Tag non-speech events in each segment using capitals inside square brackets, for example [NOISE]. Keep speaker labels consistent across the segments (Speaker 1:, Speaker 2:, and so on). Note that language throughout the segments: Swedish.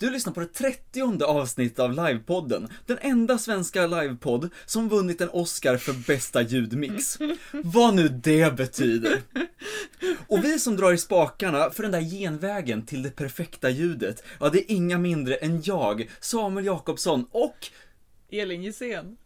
Speaker 1: Du lyssnar på det 30 avsnittet av Livepodden. Den enda svenska livepodd som vunnit en Oscar för bästa ljudmix. Vad nu det betyder. Och vi som drar i spakarna för den där genvägen till det perfekta ljudet, ja det är inga mindre än jag, Samuel Jakobsson och
Speaker 2: Elin Gissén.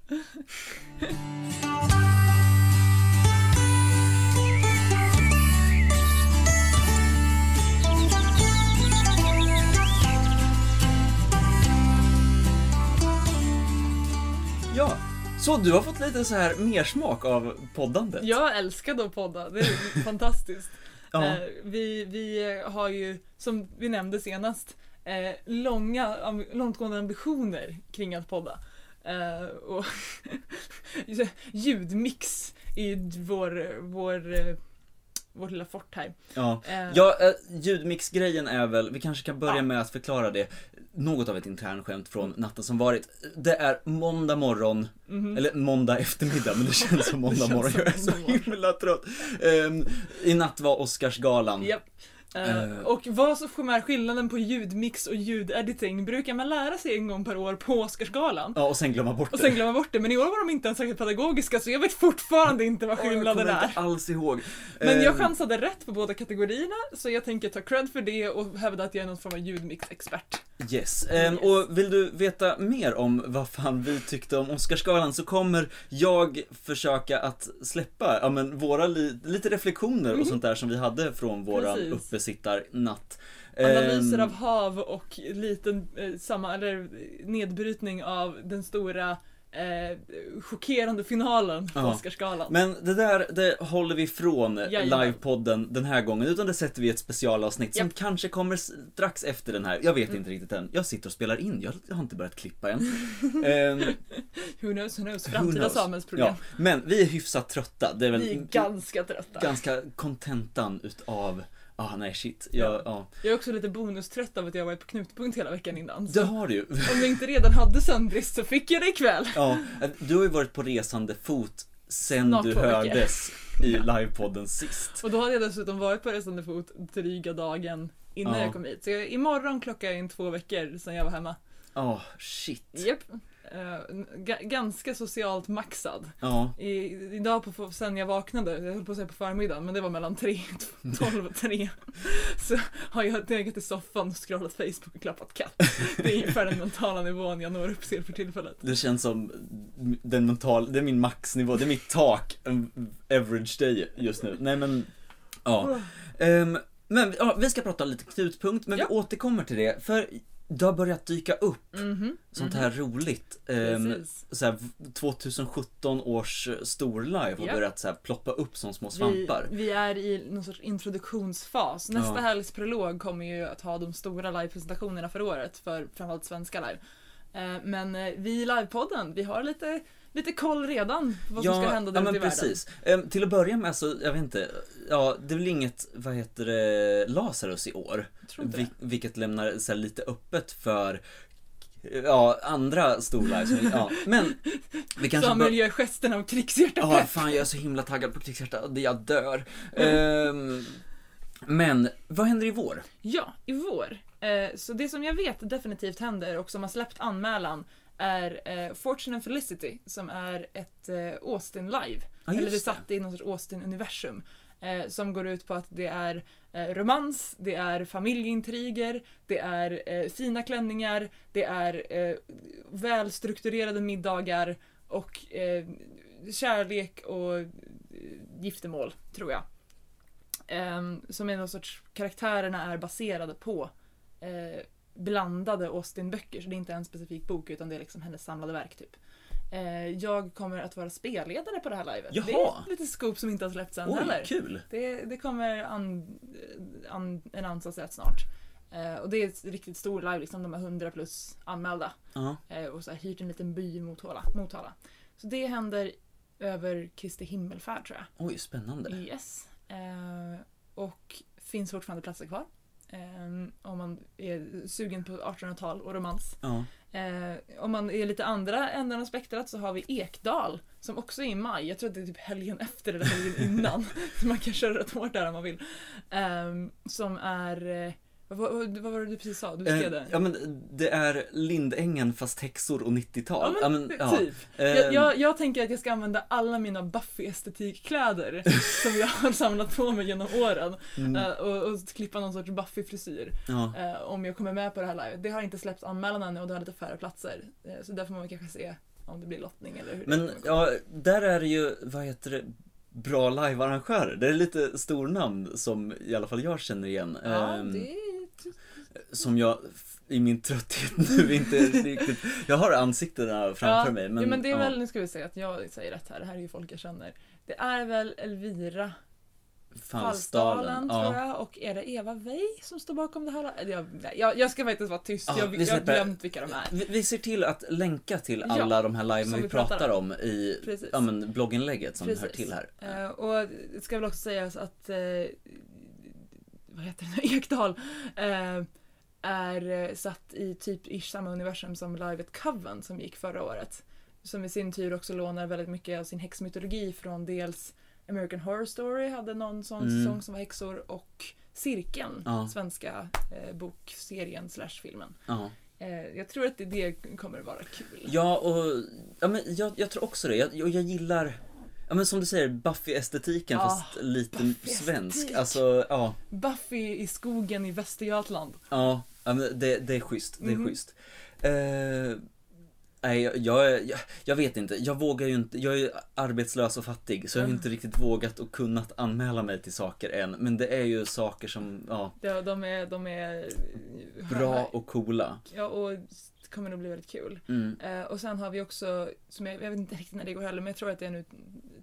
Speaker 1: Ja, så du har fått lite så här mer smak av poddandet.
Speaker 2: Jag älskade att podda, det är [LAUGHS] fantastiskt.
Speaker 1: Ja.
Speaker 2: Eh, vi, vi har ju, som vi nämnde senast, eh, långa, långtgående ambitioner kring att podda. Eh, och [LAUGHS] ljudmix ju vår, vår, vårt lilla fort här.
Speaker 1: Ja, ja ljudmixgrejen är väl, vi kanske kan börja
Speaker 2: Ja.
Speaker 1: med att förklara det. Något av ett internskämt från natten som varit. Det är måndag morgon,
Speaker 2: mhm.
Speaker 1: eller måndag eftermiddag, men det känns som [LAUGHS] måndag
Speaker 2: känns
Speaker 1: morgon.
Speaker 2: som
Speaker 1: Jag är så himla trött. Ehm, I natt var Oscarsgalan.
Speaker 2: Japp. Eh. och vad som är skillnaden på ljudmix och ljudediting brukar man lära sig en gång per år på Oscarsgalan.
Speaker 1: Ja, och sen glömma bort
Speaker 2: Och
Speaker 1: det.
Speaker 2: sen glömma bort det, men i år var de inte ens särskilt pedagogiska så jag vet fortfarande inte vad
Speaker 1: Åh, jag
Speaker 2: skillnaden
Speaker 1: kommer
Speaker 2: är.
Speaker 1: inte alls ihåg.
Speaker 2: Men jag
Speaker 1: Ehm,
Speaker 2: chansade rätt på båda kategorierna så jag tänker ta cred för det och hävda att jag är någon form av ljudmix-expert.
Speaker 1: Yes. Ehm,
Speaker 2: Yes.
Speaker 1: och vill du veta mer om vad fan vi tyckte om Oscarsgalan så kommer jag försöka att släppa, ja men våra li- lite reflektioner och
Speaker 2: Mhm.
Speaker 1: sånt där som vi hade från våran
Speaker 2: Precis.
Speaker 1: Uppesittarnatt.
Speaker 2: Analyser
Speaker 1: Ehm,
Speaker 2: av hav och liten eh, samma, eller nedbrytning av den stora eh, chockerande finalen på
Speaker 1: Ja.
Speaker 2: Oscarsgalan.
Speaker 1: Men det där, det håller vi från
Speaker 2: Jajamän.
Speaker 1: livepodden den här gången, utan det sätter vi i ett specialavsnitt som
Speaker 2: Japp.
Speaker 1: kanske kommer strax efter den här. Jag vet
Speaker 2: Mm.
Speaker 1: inte riktigt än. Jag sitter och spelar in, jag har inte börjat klippa än. [LAUGHS] Ehm,
Speaker 2: Who knows, who knows,
Speaker 1: who
Speaker 2: framtida
Speaker 1: knows?
Speaker 2: samhällsproblem.
Speaker 1: Ja, men vi är hyfsat trötta. Det är väl
Speaker 2: Vi är ganska trötta.
Speaker 1: ganska kontentan utav, ah nej shit, jag, ja.
Speaker 2: Jag är också lite bonustrött av att jag varit på knutpunkt hela veckan innan.
Speaker 1: Det har du
Speaker 2: om jag inte redan hade sömnbrist så fick jag det ikväll.
Speaker 1: Ja, du har ju varit på resande fot sen
Speaker 2: Snart
Speaker 1: du
Speaker 2: två veckor.
Speaker 1: hördes i livepodden sist.
Speaker 2: Och då hade jag dessutom varit på resande fot dryga dagen innan
Speaker 1: Ja.
Speaker 2: jag kom hit. Så jag, imorgon klockar jag in två veckor sen jag var hemma.
Speaker 1: Ja, shit.
Speaker 2: Japp. Eh, ga- ganska socialt maxad.
Speaker 1: Ja,
Speaker 2: I, idag på, sen jag vaknade, jag höll på att säga på förmiddagen, men det var mellan tre, [LAUGHS] 12 och 3. Så har jag legat i soffan och scrollat Facebook och klappat katt. Det är ungefär den mentala nivån jag når upp till för tillfället.
Speaker 1: det känns som den mental, det är min maxnivå, det är mitt tak, average day just nu. Nej men, ja. Ehm, men ja, vi ska prata lite knutpunkt, men
Speaker 2: Ja.
Speaker 1: vi återkommer till det, för det har börjat dyka upp
Speaker 2: Mhm,
Speaker 1: sånt
Speaker 2: mhm.
Speaker 1: här roligt. Ehm,
Speaker 2: Precis.
Speaker 1: så här, 2017 års storlive har
Speaker 2: Ja.
Speaker 1: börjat så här, ploppa upp som små
Speaker 2: Vi,
Speaker 1: svampar.
Speaker 2: vi är i någon sorts introduktionsfas. Nästa
Speaker 1: Ja.
Speaker 2: helgs prolog kommer ju att ha de stora livepresentationerna för året, för framförallt svenska live. Eh, Men eh, vi i livepodden, vi har lite, lite koll redan på vad som ska hända där
Speaker 1: ja,
Speaker 2: ute
Speaker 1: men
Speaker 2: i
Speaker 1: precis. Ehm, till att börja med så, jag vet inte, ja det är väl inget, vad heter det, Lazarus i år.
Speaker 2: världen.
Speaker 1: Vil- vilket lämnar så här, lite öppet för Ja, andra storlives. men, Ja. Men vi kanske
Speaker 2: Samuel
Speaker 1: bör...
Speaker 2: gör gesten av krigshjärta
Speaker 1: Ja,
Speaker 2: pepp.
Speaker 1: fan jag är så himla taggad på Krigshjärta, jag dör. Ehm, men, vad händer i vår?
Speaker 2: Ja, i vår. Eh, Så det som jag vet definitivt händer och som har släppt anmälan är eh, Fortune and Felicity som är ett eh, Austin live.
Speaker 1: Ja,
Speaker 2: Eller det satt i någon sorts Austin-universum. Eh, som går ut på att det är eh, romans, det är familjeintriger, det är eh, fina klänningar, det är eh, välstrukturerade middagar och eh, kärlek och eh, giftermål, tror jag. Ehm, som är någon sorts, karaktärerna är baserade på blandade Austin-böcker, så det är inte en specifik bok utan det är liksom hennes samlade verk typ. Eh, jag kommer att vara spelledare på det här livet. Det
Speaker 1: Jaha.
Speaker 2: är lite scoop som inte har släppts än
Speaker 1: Oj,
Speaker 2: heller.
Speaker 1: kul!
Speaker 2: Det, det kommer an, an, annonsas rätt snart. Eh, och det är ett riktigt stor live, liksom de har 100 plus anmälda.
Speaker 1: Ja.
Speaker 2: Eh, och så här, hyrt en liten by i Motala. Motala. Så det händer över Kristi himmelfärd tror jag.
Speaker 1: Oj, spännande.
Speaker 2: Yes. Eh, och finns fortfarande platser kvar. Eh, om man är sugen på 1800-tal och romans.
Speaker 1: Ja.
Speaker 2: Eh, om man är lite andra änden av spektrat så har vi Ekdal som också är i maj. Jag tror att det är typ helgen efter eller helgen innan. [LAUGHS] så man kan köra rätt hårt där om man vill. Eh, som är, eh, Vad, vad, vad var det du precis sa? Du
Speaker 1: Eh,
Speaker 2: beskrev det.
Speaker 1: ja men det är Lindängen fast häxor och 90-tal.
Speaker 2: Ja, men,
Speaker 1: ja.
Speaker 2: typ.
Speaker 1: Eh,
Speaker 2: Jag, jag, jag tänker att jag ska använda alla mina Buffy-estetik-kläder [LAUGHS] som jag har samlat på mig genom åren
Speaker 1: mm,
Speaker 2: eh, och, och klippa någon sorts Buffy-frisyr
Speaker 1: ja.
Speaker 2: eh, om jag kommer med på det här livet. Det har inte släppts anmälan ännu och det har lite färre platser. Eh, så där får man kanske se om det blir lottning eller hur
Speaker 1: Men ja, där är det ju, vad heter det, bra livearrangörer. Det är lite stornamn som i alla fall jag känner igen.
Speaker 2: Ja,
Speaker 1: Ehm,
Speaker 2: det är...
Speaker 1: Som jag i min trötthet [LAUGHS] nu inte riktigt, jag har ansiktena framför
Speaker 2: ja,
Speaker 1: mig.
Speaker 2: Men, ja, men det är
Speaker 1: ja,
Speaker 2: väl, nu ska vi se att jag säger rätt här, det här är ju folk jag känner. Det är väl Elvira
Speaker 1: Falsdalen.
Speaker 2: tror
Speaker 1: Ja.
Speaker 2: jag och är det Eva Wey som står bakom det här? Jag, jag, jag ska faktiskt vara tyst,
Speaker 1: Ja,
Speaker 2: jag, jag har glömt vilka de är.
Speaker 1: Vi, vi ser till att länka till
Speaker 2: Ja,
Speaker 1: alla de här liven
Speaker 2: som
Speaker 1: vi,
Speaker 2: vi
Speaker 1: pratar,
Speaker 2: pratar
Speaker 1: om i
Speaker 2: Precis.
Speaker 1: ja, men, blogginlägget som hör
Speaker 2: Precis.
Speaker 1: till här.
Speaker 2: Eh, och det ska väl också sägas att eh, vad heter det nu? [LAUGHS] Ekdal eh, är eh, satt i typ ish samma universum som Live at Coven som gick förra året. Som i sin tur också lånar väldigt mycket av sin häxmytologi från dels American Horror Story hade någon sån
Speaker 1: Mm.
Speaker 2: säsong som var häxor och Cirkeln,
Speaker 1: Ja.
Speaker 2: svenska eh, bokserien slash filmen.
Speaker 1: Ja.
Speaker 2: Eh, jag tror att det, det kommer vara kul.
Speaker 1: Ja, och ja, men jag, jag tror också det. Jag, och jag gillar, ja men som du säger, Buffy-estetiken
Speaker 2: Ja,
Speaker 1: fast lite
Speaker 2: Buffy-estetik.
Speaker 1: svensk. Alltså, ja.
Speaker 2: Buffy i skogen i Västergötland.
Speaker 1: Ja, det, det är schysst. Det är
Speaker 2: Mhm.
Speaker 1: schysst. Eh, nej, jag, jag, jag, vet inte. Jag vågar ju inte. Jag är arbetslös och fattig så jag har
Speaker 2: Mm.
Speaker 1: inte riktigt vågat och kunnat anmäla mig till saker än. Men det är ju saker som, ja,
Speaker 2: Ja, de är, de är
Speaker 1: bra och coola.
Speaker 2: Ja, och kommer nog bli väldigt kul.
Speaker 1: Mm.
Speaker 2: Eh, och sen har vi också, som jag, jag vet inte riktigt när det går heller, men jag tror att det är nu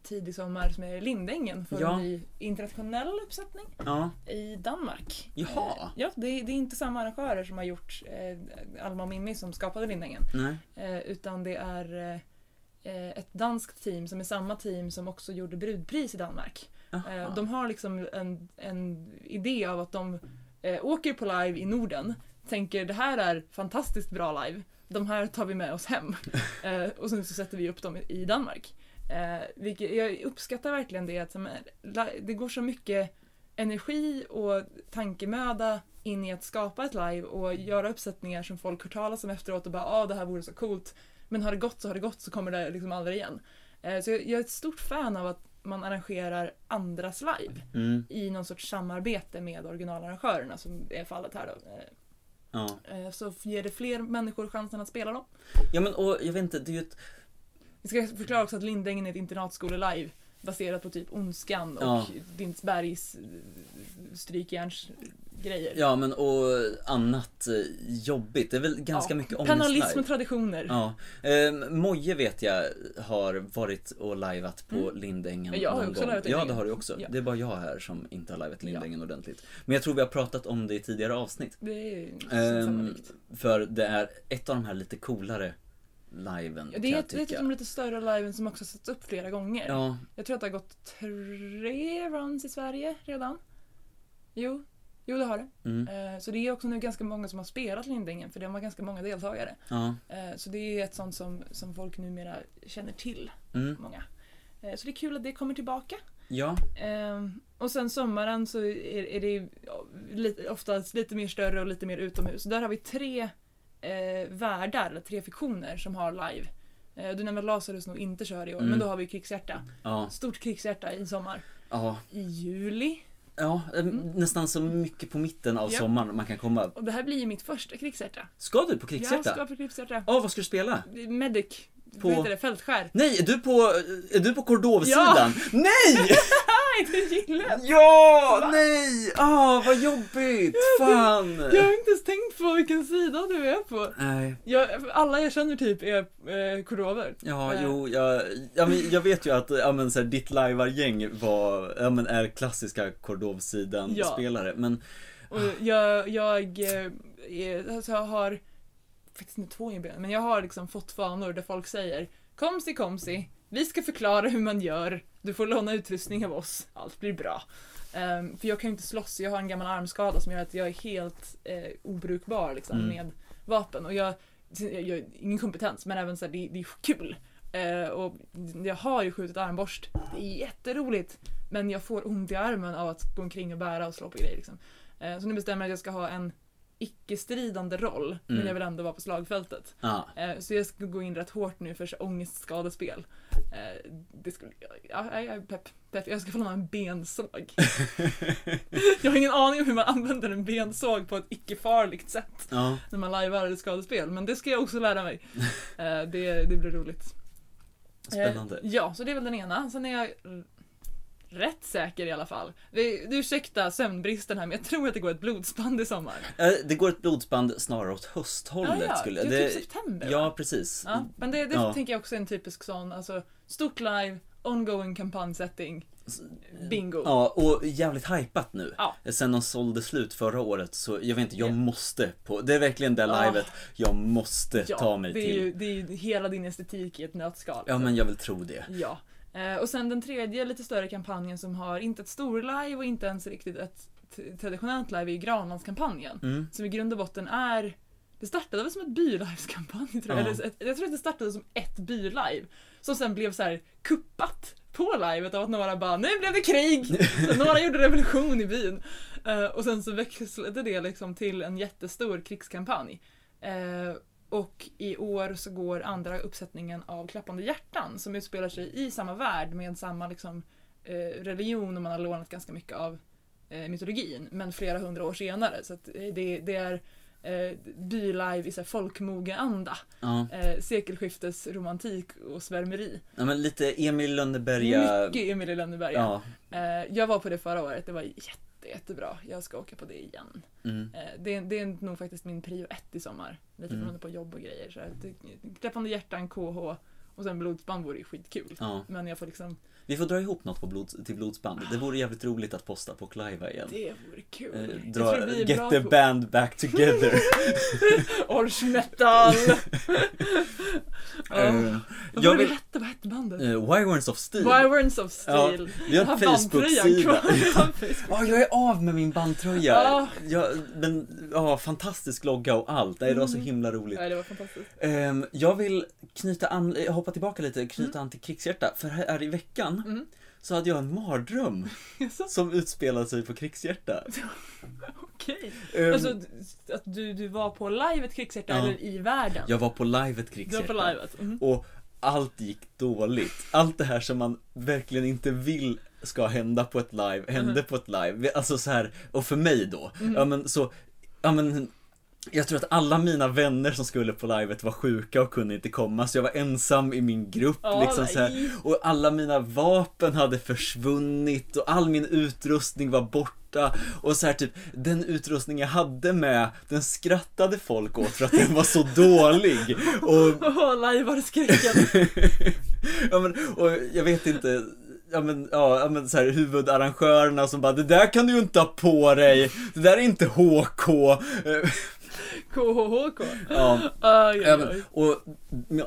Speaker 2: tidig sommar som är Lindängen för
Speaker 1: Ja.
Speaker 2: en ny internationell uppsättning
Speaker 1: Ja,
Speaker 2: i Danmark.
Speaker 1: Jaha.
Speaker 2: Eh, ja, det, är- det är inte samma arrangörer som har gjort eh, Alma och Mimmi som skapade Lindängen. utan det är ett danskt team som är samma team som också gjorde Brudpris i Danmark.
Speaker 1: Aha.
Speaker 2: De har liksom en, en idé av att de åker på live i Norden, tänker det här är fantastiskt bra live, de här tar vi med oss hem. [LAUGHS] Eh, och sen så sätter vi upp dem i- Danmark. Eh, vilket, jag uppskattar verkligen det att det går så mycket energi och tankemöda in i att skapa ett live och göra uppsättningar som folk hör talas om efteråt och bara ah det här vore så coolt. Men har det gått så har det gått så kommer det liksom aldrig igen. Eh, så jag, jag är ett stort fan av att man arrangerar andras live
Speaker 1: Mm.
Speaker 2: i någon sorts samarbete med originalarrangörerna som är fallet här då.
Speaker 1: Ja.
Speaker 2: eh, Så ger det fler människor chansen att spela dem.
Speaker 1: ja, men och jag vet inte, det är ju ett
Speaker 2: Vi ska förklara också att Lindängen är ett internatskole-live baserat på typ Ondskan och
Speaker 1: Ja.
Speaker 2: Dinsbergs eh, strykjärnsgrejer.
Speaker 1: Ja, men och annat eh, jobbigt. Det är väl ganska
Speaker 2: Ja,
Speaker 1: mycket
Speaker 2: Penalism
Speaker 1: ångestlive.
Speaker 2: och traditioner.
Speaker 1: Ja. Eh, Moje vet jag har varit och livat på
Speaker 2: Mm.
Speaker 1: Lindängen
Speaker 2: Ja, jag har också livat
Speaker 1: Ja, det har du också.
Speaker 2: Ja.
Speaker 1: Det är bara jag här som inte har
Speaker 2: Ja.
Speaker 1: Lindängen ordentligt. Men jag tror vi har pratat om det i tidigare avsnitt.
Speaker 2: Det är sannolikt.
Speaker 1: för det är ett av de här lite coolare liven
Speaker 2: Ja, det är ett, ett av de lite större liven som också satts upp flera gånger.
Speaker 1: Ja,
Speaker 2: Jag tror att det har gått tre runs i Sverige redan. Jo, jo det har det.
Speaker 1: mm,
Speaker 2: Eh, Så det är också nu ganska många som har spelat Lindängen för det var ganska många deltagare.
Speaker 1: ja,
Speaker 2: Eh, Så det är ett sånt som, som folk numera känner till,
Speaker 1: mm,
Speaker 2: många. Eh, Så det är kul att det kommer tillbaka.
Speaker 1: ja,
Speaker 2: Eh, Och sen sommaren så är, är det lite, oftast lite mer större och lite mer utomhus. Där har vi tre eh, värdar, eller tre fiktioner som har live. Eh, du nämnde Lazarus nog inte kör i år,
Speaker 1: Mm.
Speaker 2: men då har vi Krigshjärta.
Speaker 1: ja,
Speaker 2: Stort Krigshjärta i sommar.
Speaker 1: ja,
Speaker 2: I juli.
Speaker 1: ja, eh, nästan så mycket på mitten av
Speaker 2: Mm. Ja.
Speaker 1: sommaren man kan komma.
Speaker 2: Och det här blir ju mitt första Krigshjärta.
Speaker 1: Ska du på
Speaker 2: Jag
Speaker 1: Krigshjärta?
Speaker 2: ska på Krigshjärta.
Speaker 1: Ja, vad ska du spela?
Speaker 2: Medic.
Speaker 1: På-
Speaker 2: Vad heter det? Fältskär.
Speaker 1: Nej, är du på, är du på Cordovsidan? Nej! [LAUGHS]
Speaker 2: Nej, du gillar
Speaker 1: Ja,
Speaker 2: Va?
Speaker 1: nej! Ah, vad jobbigt! Fan!
Speaker 2: Jag har inte ens tänkt på vilken sida du är på.
Speaker 1: Nej,
Speaker 2: Jag, alla jag känner typ är eh, kordover.
Speaker 1: ja,
Speaker 2: Eh.
Speaker 1: jo, jag, ja, men jag vet ju att ja, men, så här, ditt lajvargäng var, ja, men, är klassiska
Speaker 2: Ja.
Speaker 1: Cordovsidan-spelare, men
Speaker 2: Och jag, jag eh, alltså jag har faktiskt inte två inbjudningar, men jag har liksom fått fanor där folk säger Komsi komsi, vi ska förklara hur man gör, du får låna utrustning av oss, allt blir bra. Ehm, för jag kan ju inte slåss, jag har en gammal armskada som gör att jag är helt eh, obrukbar liksom,
Speaker 1: Mm.
Speaker 2: med vapen. Och jag, jag, har ingen kompetens, men även så här, det, det är kul. Eh, och jag har ju skjutit armborst, det är jätteroligt. Men jag får ont i armen av att gå omkring och bära och slå på grejer. Liksom. Eh, så nu bestämmer jag att jag ska ha en icke-stridande roll,
Speaker 1: Mm.
Speaker 2: men jag vill ändå vara på slagfältet.
Speaker 1: Ja.
Speaker 2: Eh, så jag ska gå in rätt hårt nu för ångestskadespel. Eh, det skulle, ja, jag är pepp, pepp. Jag ska få låna en bensåg. [LAUGHS] jag har ingen aning om hur man använder en bensåg på ett icke-farligt sätt
Speaker 1: ja.
Speaker 2: när man lajvar ett skadespel, men det ska jag också lära mig. [LAUGHS] Eh, det, det blir roligt.
Speaker 1: Spännande.
Speaker 2: Ja, så det är väl den ena. Sen är jag rätt säker i alla fall. Det, ursäkta sömnbristen här, men jag tror att det går ett blodsband i sommar.
Speaker 1: Eh, Det går ett blodsband snarare åt hösthållet
Speaker 2: ja, ja.
Speaker 1: skulle
Speaker 2: det är
Speaker 1: jag.
Speaker 2: typ september va?
Speaker 1: Ja, precis.
Speaker 2: Ja, men det, det
Speaker 1: Ja.
Speaker 2: tänker jag också är en typisk sån, alltså stort live, ongoing kampanjsetting, bingo.
Speaker 1: Ja, och jävligt hypat nu.
Speaker 2: Ja.
Speaker 1: Sen de sålde slut förra året så jag vet inte, jag
Speaker 2: Ja.
Speaker 1: måste på, det är verkligen det
Speaker 2: Ja.
Speaker 1: livet jag måste
Speaker 2: Ja,
Speaker 1: ta mig
Speaker 2: det är,
Speaker 1: till.
Speaker 2: ju, det är ju hela din estetik i ett nötskal.
Speaker 1: Ja men jag vill tro det.
Speaker 2: Ja. Eh, och sen den tredje lite större kampanjen som har inte ett storlive och inte ens riktigt ett traditionellt live är Granlandskampanjen.
Speaker 1: Mm.
Speaker 2: Som i grund och botten är det startade väl som ett byliveskampanj tror jag.
Speaker 1: Ja.
Speaker 2: Eller ett, jag tror att det startade som ett bylive. Som sen blev så här kuppat på livet av att några bara nu blev det krig! [LAUGHS] Så några gjorde revolution i byn. Eh, och sen så växlade det liksom till en jättestor krigskampanj. Eh, och i år så går andra uppsättningen av Klappande hjärtan som utspelar sig i samma värld med samma liksom, eh, religion och man har lånat ganska mycket av eh, mytologin men flera hundra år senare. Så eh, det, det är eh, bylive i folkmogeanda.
Speaker 1: Ja.
Speaker 2: Eh, sekelskiftes romantik och svärmeri.
Speaker 1: ja, men lite Emil Lönneberga.
Speaker 2: Mycket Emil Lönneberga.
Speaker 1: Ja.
Speaker 2: Eh, jag var på det förra året, det var jätte, jättebra. Jag ska åka på det igen.
Speaker 1: Mm.
Speaker 2: Eh, det, det är nog faktiskt min prio ett i sommar. Lite
Speaker 1: Mm.
Speaker 2: beroende på jobb och grejer. Så här, Klappande hjärtan, KH och sen blodsband vore ju skitkul.
Speaker 1: ja.
Speaker 2: Men jag får liksom,
Speaker 1: Vi får dra ihop något på blods, till blodsband. Det vore jävligt roligt att posta på Cliva igen.
Speaker 2: det vore kul.
Speaker 1: Eh, dra, get the
Speaker 2: på
Speaker 1: band back together. [LAUGHS]
Speaker 2: Orch-metal! [LAUGHS]
Speaker 1: Eh,
Speaker 2: Vad
Speaker 1: jag
Speaker 2: det
Speaker 1: vill,
Speaker 2: vi hette? Vad hette bandet?
Speaker 1: uh, Wyverns of Steel.
Speaker 2: Wyverns of
Speaker 1: Ja,
Speaker 2: Steel.
Speaker 1: vi har en Facebook-sida. [LAUGHS] Ja, jag är av med min bandtröja.
Speaker 2: Ja.
Speaker 1: Ja, men, ja, fantastisk logga och allt. Nej, det var så
Speaker 2: Mm.
Speaker 1: himla roligt.
Speaker 2: Nej, det var fantastiskt.
Speaker 1: Ehm, jag vill knyta an, eh, hoppa tillbaka lite, knyta an till krigshjärta. För här i veckan
Speaker 2: Mm.
Speaker 1: så hade jag en mardröm [LAUGHS] som utspelade sig på krigshjärta. [LAUGHS]
Speaker 2: Okej.
Speaker 1: Ehm,
Speaker 2: Alltså att du, du var på livet Krigshjärta
Speaker 1: Ja.
Speaker 2: eller i världen?
Speaker 1: jag var på livet
Speaker 2: Du var
Speaker 1: krigshjärta.
Speaker 2: på livet. Mhm.
Speaker 1: Och allt gick dåligt. Allt det här som man verkligen inte vill ska hända på ett live, hände
Speaker 2: Mhm.
Speaker 1: på ett live. Alltså så här, och för mig då,
Speaker 2: Mhm.
Speaker 1: ja men så, ja men jag tror att alla mina vänner som skulle på livet var sjuka och kunde inte komma så jag var ensam i min grupp
Speaker 2: Ja,
Speaker 1: liksom så här. Och alla mina vapen hade försvunnit och all min utrustning var borta och så här typ den utrustning jag hade med den skrattade folk åt för att den var så [LAUGHS] dålig och
Speaker 2: Åh, lajvar-skräcken. [LAUGHS]
Speaker 1: ja, men, och jag vet inte, ja men, ja, men så här, huvudarrangörerna som bara det där kan du ju inte ha på dig, det där är inte HK.
Speaker 2: KHHK.
Speaker 1: Ja,
Speaker 2: Aj, aj, aj.
Speaker 1: och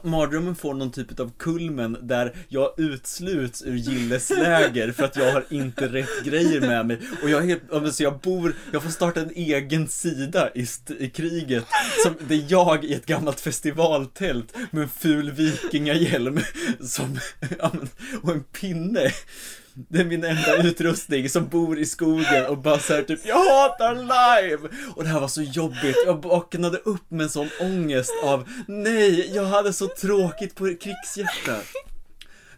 Speaker 1: mardrömmen får någon typ av kulmen där jag utsluts ur Gilles läger för att jag har inte rätt grejer med mig. Och jag helt, så jag bor, jag får starta en egen sida i, i kriget. Som, det är jag i ett gammalt festivaltält med en ful vikingahjälm som, och en pinne. Det är min enda utrustning som bor i skogen och bara såhär typ Jag hatar live! Och det här var så jobbigt, jag vaknade upp med en sån ångest av Nej, jag hade så tråkigt på krigshjärta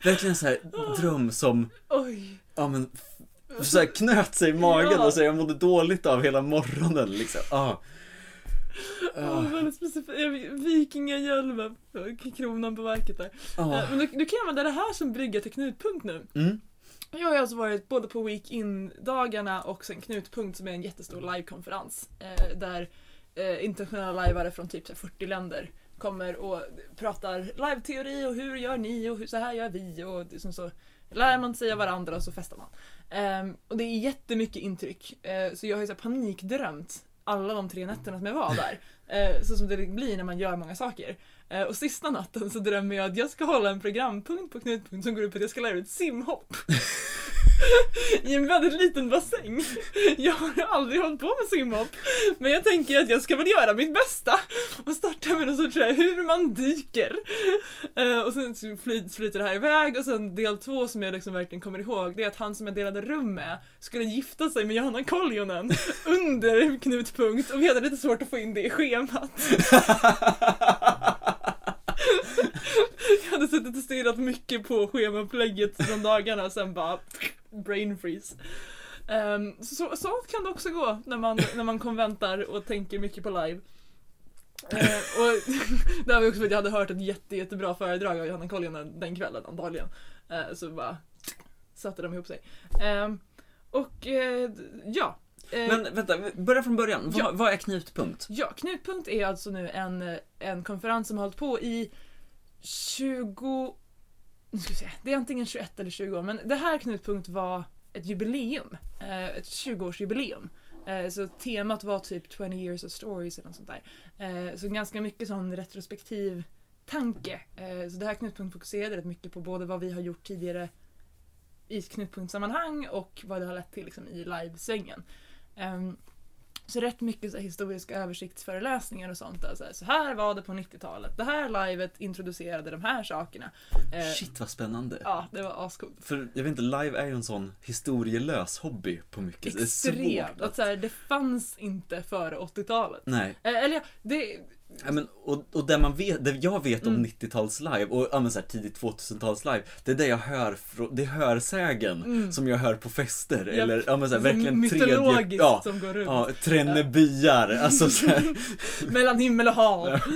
Speaker 1: Verkligen så här dröm som,
Speaker 2: Oj.
Speaker 1: ja men så här knöt sig i magen
Speaker 2: Ja.
Speaker 1: och så här, jag mådde dåligt av hela morgonen liksom ah.
Speaker 2: Oh, väldigt specifikt. Vikingahjälmen. Kronan på verket där. Eh, Men du, du kan använda det här som brygga till knutpunkt nu.
Speaker 1: Mm.
Speaker 2: Jag har alltså varit både på Week-in-dagarna och sen Knutpunkt som är en jättestor livekonferens. Eh, där eh, internationella lajvare från typ 40 länder kommer och pratar live-teori och hur gör ni och hur, så här gör vi och liksom så lär man sig av varandra och så festar man. Eh, och det är jättemycket intryck. Eh, så jag har ju så här panikdrömt alla de tre nätterna som jag var där. Eh, så som det blir när man gör många saker. Eh, och sista natten så drömmer jag att jag ska hålla en programpunkt på Knutpunkt som går ut på att jag ska lära ut simhopp. I en väldigt liten bassäng. Jag har aldrig hållit på med simhopp. Men jag tänker att jag ska väl göra mitt bästa och starta med något sorts hur man dyker. Eh, och sen flyter det här iväg och sen del två som jag liksom verkligen kommer ihåg det är att han som jag delade rum med skulle gifta sig med Johanna Koljonen under knutpunkt och vi hade lite svårt att få in det i schemat. [LAUGHS] [LAUGHS] jag hade suttit och stirrat mycket på schemaupplägget de dagarna sen bara brain freeze. Um, så, så kan det också gå när man, när man konventar och tänker mycket på live. Uh, och [LAUGHS] det var också för att jag hade hört ett jätte, jättebra föredrag av Johanna Koljonen den kvällen antagligen. Uh, så bara satte de ihop sig. Um, och uh, ja.
Speaker 1: Men vänta, börja från början.
Speaker 2: Ja.
Speaker 1: Vad, vad är knutpunkt?
Speaker 2: Ja, Knutpunkt är alltså nu en, en konferens som har hållit på i 20... Nu ska vi se, det är antingen 21 eller 20 år, men det här Knutpunkt var ett jubileum. Eh, ett 20-årsjubileum. Eh, så temat var typ 20 years of stories eller något sånt där. Eh, så ganska mycket sån retrospektiv tanke. Så det här Knutpunkt fokuserade rätt mycket på både vad vi har gjort tidigare i ett knutpunktsammanhang och vad det har lett till liksom, i livesvängen. Ehm, så rätt mycket så historiska översiktsföreläsningar och sånt. Där, så, här, så här var det på 90-talet. Det här livet introducerade de här sakerna. Eh,
Speaker 1: Shit vad spännande.
Speaker 2: Ja, det var ascoolt.
Speaker 1: För jag vet inte, live är ju en sån historielös hobby på mycket. Det är
Speaker 2: Extremt.
Speaker 1: svårt
Speaker 2: Att så här, det fanns inte före 80-talet.
Speaker 1: Nej,
Speaker 2: Eh, eller ja, det...
Speaker 1: ja, men, och, och det man vet, det jag vet om
Speaker 2: Mm.
Speaker 1: 90-tals live och ja, men så här, tidigt 2000-tals live, det är det jag hör, det är hörsägen
Speaker 2: Mm.
Speaker 1: som jag hör på fester.
Speaker 2: Japp.
Speaker 1: Eller ja, men så här, verkligen
Speaker 2: mytologiskt
Speaker 1: tredje, ja,
Speaker 2: som går runt.
Speaker 1: ja, trenne byar, alltså så [LAUGHS]
Speaker 2: Mellan himmel och hav. [LAUGHS]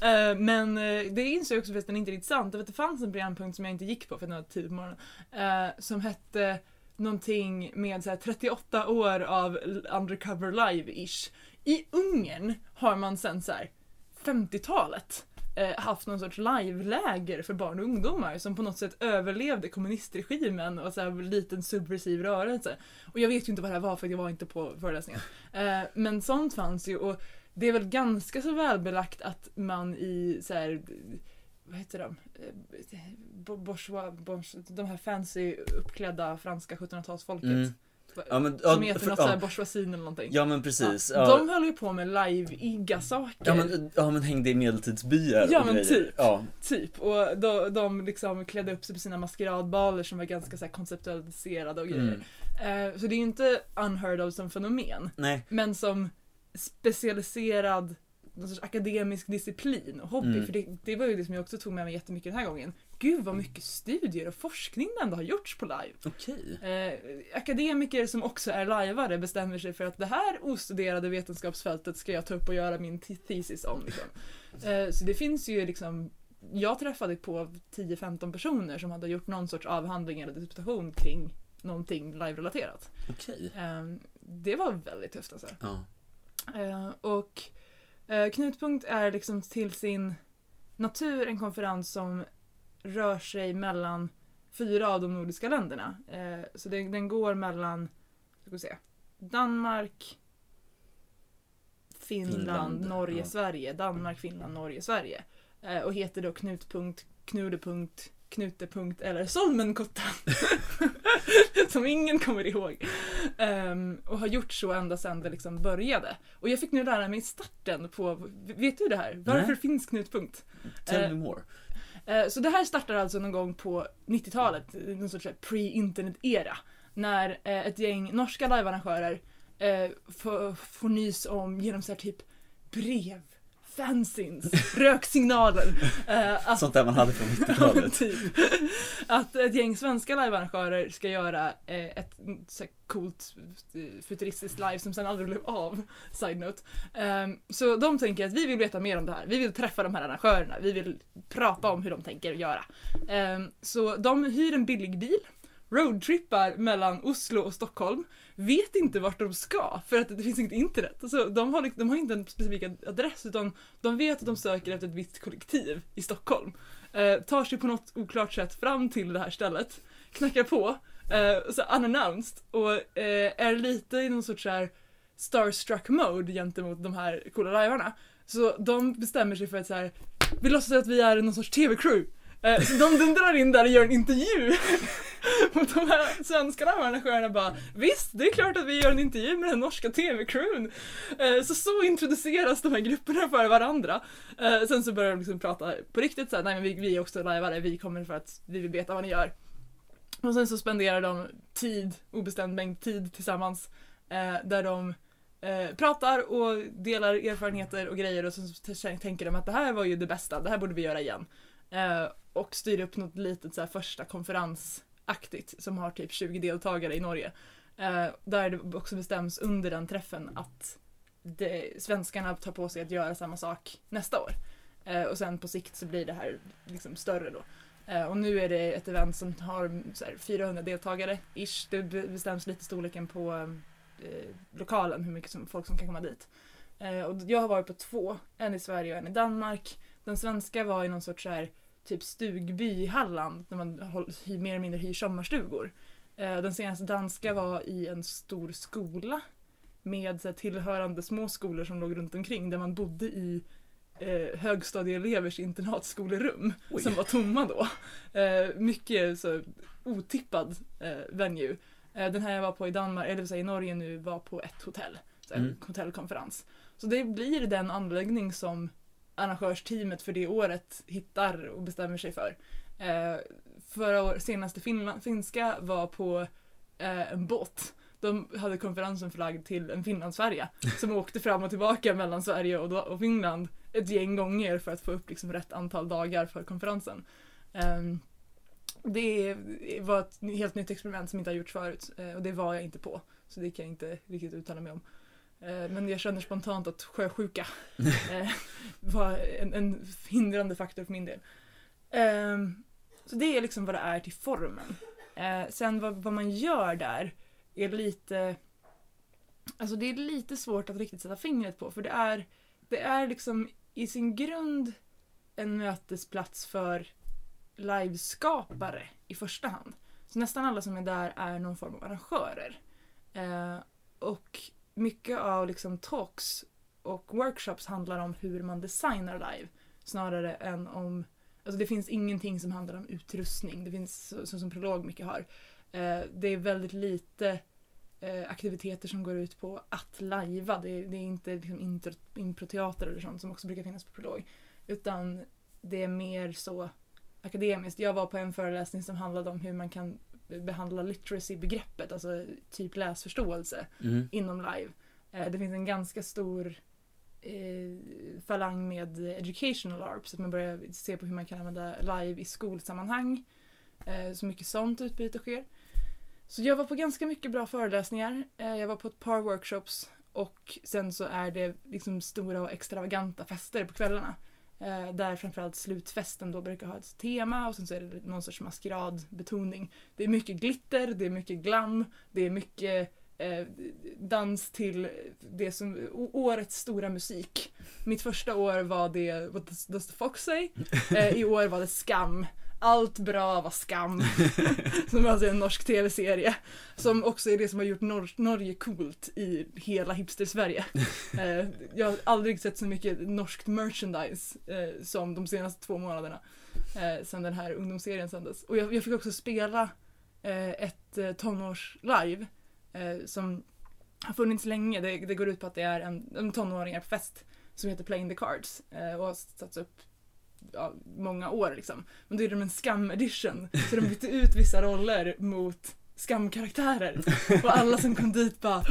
Speaker 2: Eh, men eh, det insåg jag också förresten inte riktigt sant. För att det fanns en programpunkt som jag inte gick på för var tidigt på morgonen. eh, som hette någonting med så här 38 år av undercover live-ish. I Ungern har man sen så här 50-talet eh, haft någon sorts live-läger för barn och ungdomar som på något sätt överlevde kommunistregimen och så här liten subversiv rörelse. Och jag vet ju inte vad det här var för jag var inte på föreläsningen. Eh, men sånt fanns ju och det är väl ganska så välbelagt att man i så här, vad heter de? Eh, bourgeois, bourgeois, de här fancy uppklädda franska 1700-talsfolket.
Speaker 1: Mm. Ja, men,
Speaker 2: Som
Speaker 1: ja,
Speaker 2: heter
Speaker 1: för-
Speaker 2: något
Speaker 1: ja,
Speaker 2: bourgeoisin eller någonting.
Speaker 1: ja men precis.
Speaker 2: Ja, De höll ju på med live-iga saker.
Speaker 1: ja, men, ja men hängde i medeltidsbyar
Speaker 2: Ja,
Speaker 1: och
Speaker 2: men
Speaker 1: grejer.
Speaker 2: typ.
Speaker 1: Ja,
Speaker 2: Typ. Och de, de liksom klädde upp sig på sina maskeradbaler som var ganska så här konceptualiserade och grejer.
Speaker 1: mm.
Speaker 2: Eh, så det är ju inte unheard of som fenomen.
Speaker 1: Nej,
Speaker 2: Men som specialiserad någon sorts akademisk disciplin och hobby.
Speaker 1: Mm.
Speaker 2: För det, det var ju det som jag också tog med mig jättemycket den här gången. Gud vad mycket studier och forskning det ändå har gjorts på live.
Speaker 1: okej.
Speaker 2: Eh, akademiker som också är lajvare bestämmer sig för att det här ostuderade vetenskapsfältet ska jag ta upp och göra min thesis om. Liksom. Eh, så det finns ju liksom jag träffade på 10-15 personer som hade gjort någon sorts avhandling eller disputation kring någonting live-relaterat.
Speaker 1: Okej.
Speaker 2: Eh, det var väldigt tufft alltså.
Speaker 1: Ja.
Speaker 2: Eh, och Knutpunkt är liksom till sin natur en konferens som rör sig mellan fyra av de nordiska länderna. Eh, så den, den går mellan ska vi se, Danmark, Finland,
Speaker 1: Finland,
Speaker 2: Norge,
Speaker 1: ja.
Speaker 2: Sverige. Danmark, Finland, Norge, Sverige. Eh, och heter då Knutpunkt, Knudepunkt, Knutepunkt eller Solmenkottan. [LAUGHS] Som ingen kommer ihåg. Ehm, och har gjort så ända sedan det liksom började. Och jag fick nu lära mig starten på, vet du det här? Varför
Speaker 1: Nej.
Speaker 2: finns Knutpunkt?
Speaker 1: Tell
Speaker 2: Eh,
Speaker 1: me more.
Speaker 2: Eh, Så det här startar alltså någon gång på 90-talet, någon sorts pre-internet-era. När eh, ett gäng norska livearrangörer eh, får, får nys om genom så här typ brev, fanzines, röksignaler. eh, att
Speaker 1: Sånt där man hade från [LAUGHS]
Speaker 2: Ja, men
Speaker 1: 90-talet.
Speaker 2: typ. Att ett gäng svenska livearrangörer ska göra eh, ett så här coolt eh, futuristiskt live som sen aldrig blev av. Side note. Ehm, så de tänker att vi vill veta mer om det här. Vi vill träffa de här arrangörerna. Vi vill prata om hur de tänker göra. Ehm, så de hyr en billig bil roadtrippar mellan Oslo och Stockholm, vet inte vart de ska för att det finns inget internet. Alltså, de, har, de har inte en specifik adress utan de vet att de söker efter ett visst kollektiv i Stockholm. Eh, tar sig på något oklart sätt fram till det här stället, knackar på, eh, så unannounced och eh, är lite i någon sorts så här starstruck mode gentemot de här coola livearna. Så de bestämmer sig för att så här, vi låtsas att vi är någon sorts TV-crew. Eh, så de dundrar in där och gör en intervju [LAUGHS] Och de här svenskarna och arrangörerna bara Visst, det är klart att vi gör en intervju med den norska TV-crewn. Eh, så så introduceras de här grupperna för varandra. Eh, sen så börjar de liksom prata på riktigt såhär, nej men vi, vi är också lajvare, vi kommer för att vi vill veta vad ni gör. Och sen så spenderar de tid, obestämd mängd tid tillsammans. Där de eh, pratar och delar erfarenheter och grejer och så tänker de att det här var ju det bästa, det här borde vi göra igen. Eh, och styr upp något litet så här, första konferensaktigt som har typ 20 deltagare i Norge. Eh, där det också bestäms under den träffen att det, svenskarna tar på sig att göra samma sak nästa år. Eh, och sen på sikt så blir det här liksom större då. Eh, och nu är det ett event som har så här, 400 deltagare, ish. Det bestäms lite storleken på eh, lokalen, hur mycket som, folk som kan komma dit. Eh, och jag har varit på två, en i Sverige och en i Danmark. Den svenska var i någon sorts så här, typ stugby i Halland, där man mer eller mindre hyr sommarstugor. Eh, den senaste danska var i en stor skola med så här, tillhörande små skolor som låg runt omkring där man bodde i eh, högstadieelevers internatskolerum
Speaker 1: Oj.
Speaker 2: som var tomma då. Eh, mycket så otippad eh, venue. Eh, den här jag var på i Danmark, eller säga i Norge nu, var på ett hotell. Så en
Speaker 1: Mm.
Speaker 2: hotellkonferens. Så det blir den anläggning som arrangörsteamet för det året hittar och bestämmer sig för. Eh, förra år, senaste Finland, finska var på eh, en båt. De hade konferensen förlagd till en Finlandsfärja [LAUGHS] som åkte fram och tillbaka mellan Sverige och, och Finland ett gäng gånger för att få upp liksom rätt antal dagar för konferensen. Ehm, det var ett helt nytt experiment som inte har gjorts förut eh, och det var jag inte på. Så det kan jag inte riktigt uttala mig om. Eh, Men jag känner spontant att sjösjuka [LAUGHS] eh, var en, en hindrande faktor för min del. Ehm, Så det är liksom vad det är till formen. Eh, Sen vad, vad man gör där är lite Alltså det är lite svårt att riktigt sätta fingret på för det är Det är liksom i sin grund en mötesplats för liveskapare i första hand. Så nästan alla som är där är någon form av arrangörer. Och mycket av liksom talks och workshops handlar om hur man designar live snarare än om Alltså det finns ingenting som handlar om utrustning. Det finns så, så som prolog mycket har. Eh, det är väldigt lite eh, aktiviteter som går ut på att lajva. Det, är- det är inte liksom intro, improteater eller sånt som också brukar finnas på prolog. Utan det är mer så akademiskt. Jag var på en föreläsning som handlade om hur man kan behandla literacy-begreppet, alltså typ läsförståelse
Speaker 1: Mm.
Speaker 2: inom live. Eh, det finns en ganska stor eh, falang med educational ARP, så att man börjar se på hur man kan använda live i skolsammanhang. Eh, så mycket sånt utbyte sker. Så jag var på ganska mycket bra föreläsningar. Eh, jag var på ett par workshops och sen så är det liksom stora och extravaganta fester på kvällarna. Eh, där framförallt slutfesten då brukar ha ett tema och sen så är det någon sorts maskeradbetoning. Det är mycket glitter, det är mycket glam, det är mycket eh, dans till det som, årets stora musik. Mitt första år var det What does, does the Fox say? [LAUGHS] Eh, I år var det Skam. Allt bra var Skam. [LAUGHS] som är alltså en norsk tv-serie. Som också är det som har gjort Nor- Norge coolt i hela hipster-Sverige. [LAUGHS] Eh, jag har aldrig sett så mycket norskt merchandise eh, som de senaste två månaderna. Eh, sen den här ungdomsserien sändes. Och jag, jag fick också spela eh, ett eh, tonårs-live eh, som har funnits länge. Det, det går ut på att det är en, en tonåringar på fest som heter Playing the Cards eh, och har satts upp ja, många år liksom. Men då är de en skam-edition så de bytte ut vissa roller mot skamkaraktärer och alla som kom dit bara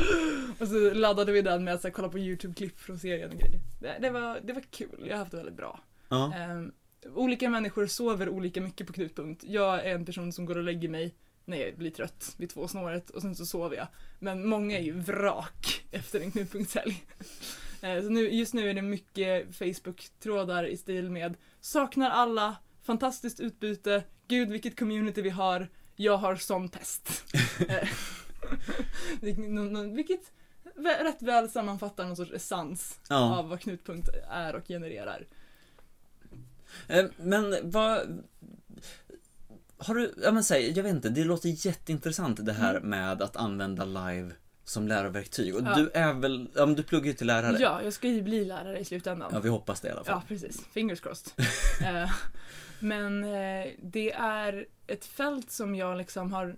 Speaker 2: och så laddade vi den med att så här, kolla på YouTube-klipp från serien och grejer. Det, det, var, det var kul, jag har haft det väldigt bra.
Speaker 1: Ja.
Speaker 2: Ehm, olika människor sover olika mycket på knutpunkt. Jag är en person som går och lägger mig när jag blir trött vid två snåret och sen så sover jag. Men många är ju vrak efter en knutpunktshelg. [LAUGHS] Eh, så nu, just nu är det mycket Facebook-trådar i stil med saknar alla, fantastiskt utbyte, gud vilket community vi har, jag har sån pest. [LAUGHS] Eh, [LAUGHS] vilket- rätt väl sammanfattar någon sorts essens
Speaker 1: ja.
Speaker 2: av vad knutpunkt är och genererar.
Speaker 1: Eh, Men vad... Har du, ja men säg, jag vet inte, det låter jätteintressant det här
Speaker 2: Mm.
Speaker 1: med att använda live som lärarverktyg. Och
Speaker 2: Ja.
Speaker 1: du är väl, ja men du pluggar ju till lärare.
Speaker 2: Ja, jag ska ju bli lärare i slutändan.
Speaker 1: Ja, vi hoppas det i alla fall.
Speaker 2: Ja, precis. Fingers crossed. [LAUGHS] Eh, Men eh, det är ett fält som jag liksom har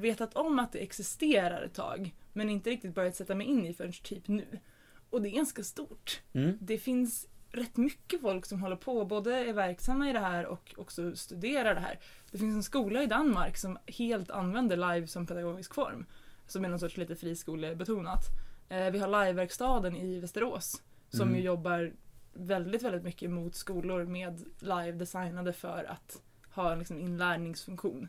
Speaker 2: vetat om att det existerar ett tag, men inte riktigt börjat sätta mig in i förrän typ nu. Och det är ganska stort.
Speaker 1: Mm.
Speaker 2: Det finns rätt mycket folk som håller på, både är verksamma i det här och också studerar det här. Det finns en skola i Danmark som helt använder live som pedagogisk form, som är någon sorts lite friskolebetonat. Eh, Vi har liveverkstaden i Västerås som
Speaker 1: Mm.
Speaker 2: ju jobbar väldigt, väldigt mycket mot skolor med live designade för att ha en liksom inlärningsfunktion.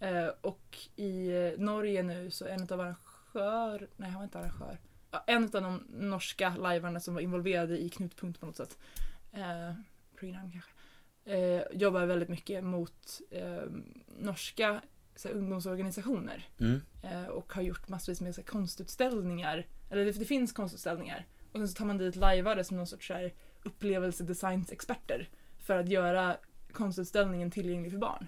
Speaker 2: Eh, och i eh, Norge nu så en av arrangör, nej han var inte arrangör, ja, en av de norska livearna som var involverade i Knutpunkt på något sätt, eh, program kanske, eh, jobbar väldigt mycket mot eh, norska så här, ungdomsorganisationer
Speaker 1: Mm.
Speaker 2: eh, och har gjort massvis med så här, konstutställningar. Eller det, det finns konstutställningar. Och sen så tar man dit lajvare som någon sorts så här, upplevelsedesignexperter för att göra konstutställningen tillgänglig för barn.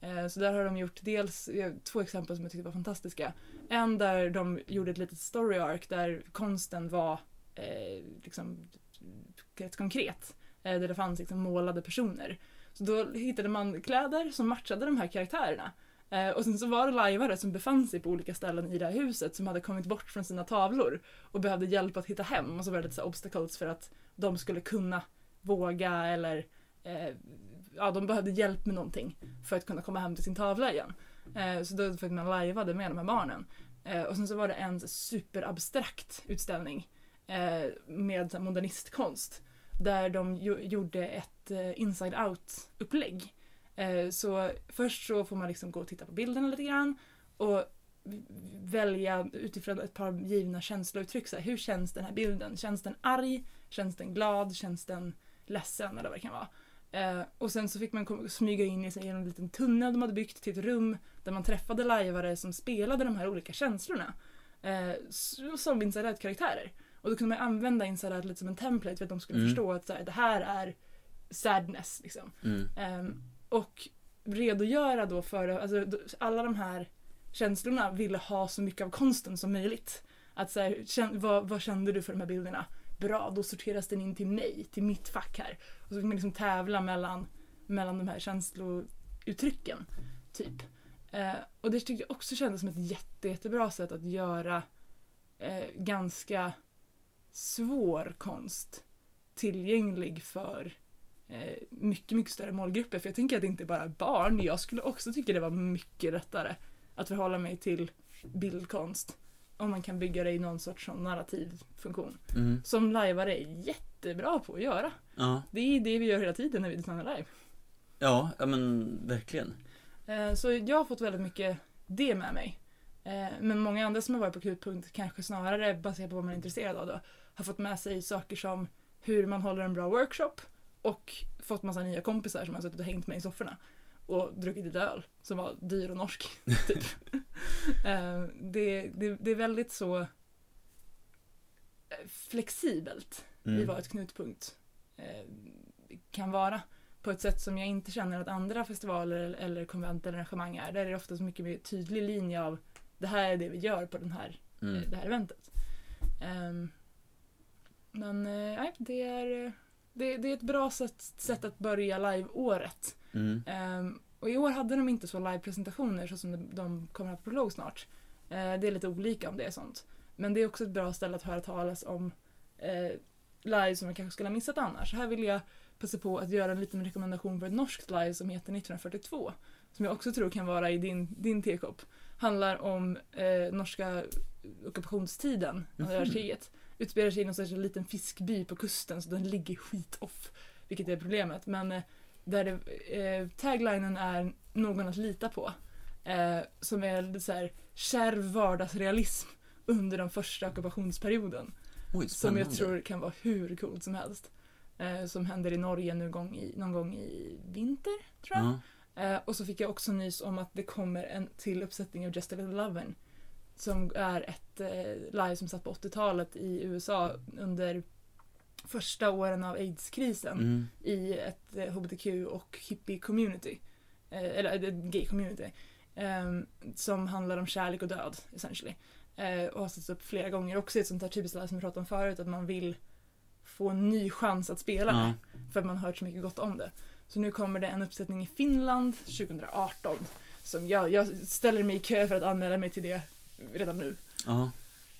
Speaker 2: Eh, så där har de gjort dels två exempel som jag tyckte var fantastiska. En där de gjorde ett litet story arc där konsten var eh, liksom rätt konkret. Eh, där det fanns liksom målade personer. Så då hittade man kläder som matchade de här karaktärerna. Eh, och sen så var det lajvare som befann sig på olika ställen i det här huset som hade kommit bort från sina tavlor och behövde hjälp att hitta hem. Och så var det lite så obstacles för att de skulle kunna våga eller eh, ja, de behövde hjälp med någonting för att kunna komma hem till sin tavla igen. Eh, så då fick man lajvade med de här barnen. Eh, och sen så var det en superabstrakt utställning eh, med modernistkonst där de gjorde ett eh, inside out-upplägg. Eh, så först så får man liksom gå och titta på bilderna lite grann och välja utifrån ett par givna känslouttryck. Så här, hur känns den här bilden? Känns den arg? Känns den glad? Känns den ledsen? Eller vad det kan vara. Eh, och sen så fick man smyga in i sig en liten tunnel de hade byggt till ett rum där man träffade lajvare som spelade de här olika känslorna. Eh, som inside out-karaktärer. Och då kunde man använda inside lite som en template för att de skulle
Speaker 1: Mm.
Speaker 2: förstå att så här, det här är sadness. Liksom.
Speaker 1: Mm.
Speaker 2: Ehm, och redogöra då för, alltså alla de här känslorna ville ha så mycket av konsten som möjligt. Att så här, vad, vad kände du för de här bilderna? Bra, då sorteras den in till mig, till mitt fack här. Och så fick man liksom tävla mellan, mellan de här känslouttrycken. Typ. Eh, och det tyckte jag också kändes som ett jätte, jättebra sätt att göra eh, ganska svår konst tillgänglig för mycket, mycket större målgrupper. För jag tänker att det inte bara är barn. Jag skulle också tycka det var mycket lättare att förhålla mig till bildkonst om man kan bygga det i någon sorts sån narrativ funktion.
Speaker 1: Mm.
Speaker 2: Som lajvare är jättebra på att göra.
Speaker 1: Ja.
Speaker 2: Det är det vi gör hela tiden när vi designar live.
Speaker 1: ja, ja men verkligen.
Speaker 2: Eh, Så jag har fått väldigt mycket det med mig. Eh, Men många andra som har varit på Knutpunkt, kanske snarare baserat på vad man är intresserad av då, har fått med sig saker som hur man håller en bra workshop och fått massa nya kompisar som har suttit och hängt med i sofforna och druckit lite öl som var dyr och norsk. [LAUGHS] Typ. [LAUGHS] Eh, det, det, det är väldigt så eh, flexibelt i
Speaker 1: Mm.
Speaker 2: vad ett knutpunkt eh, kan vara. På ett sätt som jag inte känner att andra festivaler eller- konvent eller arrangemang är. Där är det ofta så mycket mer tydlig linje av det här är det vi gör på den här,
Speaker 1: Mm.
Speaker 2: det här eventet. Ehm, men nej, det är, det, det är ett bra sätt, sätt att börja live-året.
Speaker 1: Mm.
Speaker 2: Ehm, och i år hade de inte så live-presentationer så som de, de kommer att ha på prolog snart. Eh, det är lite olika om det är sånt. Men det är också ett bra ställe att höra talas om eh, live som man kanske skulle ha missat annars. Så här vill jag passa på att göra en liten rekommendation för ett norskt live som heter 1942. Som jag också tror kan vara i din, din tekopp. Handlar om eh, norska ockupationstiden, andra
Speaker 1: Mhm.
Speaker 2: världskriget. Utspelar sig i någon sorts liten fiskby på kusten så den ligger skit-off. Vilket är problemet. Men eh, där det, eh, taglinen är någon att lita på. Eh, som är lite så här kärv vardagsrealism under den första ockupationsperioden.
Speaker 1: Oj,
Speaker 2: Som jag tror kan vara hur coolt som helst. Eh, som händer i Norge någon gång i, någon gång i vinter, tror jag.
Speaker 1: Ja.
Speaker 2: Eh, och så fick jag också nys om att det kommer en till uppsättning av Just a little lovin' Som är ett eh, live som satt på 80-talet i USA under första åren av aids-krisen
Speaker 1: Mm.
Speaker 2: i ett eh, hbtq och hippie-community. Eh, eller ett gay-community. ehm, som handlar om kärlek och död, essentially. Eh, och har satts upp flera gånger också i ett sånt här typiskt live som vi pratade om förut, att man vill få en ny chans att spela med. För att man har hört så mycket gott om det. Så nu kommer det en uppsättning i Finland 2018. Som jag, jag ställer mig i kö för att anmäla mig till det redan nu.
Speaker 1: Ja.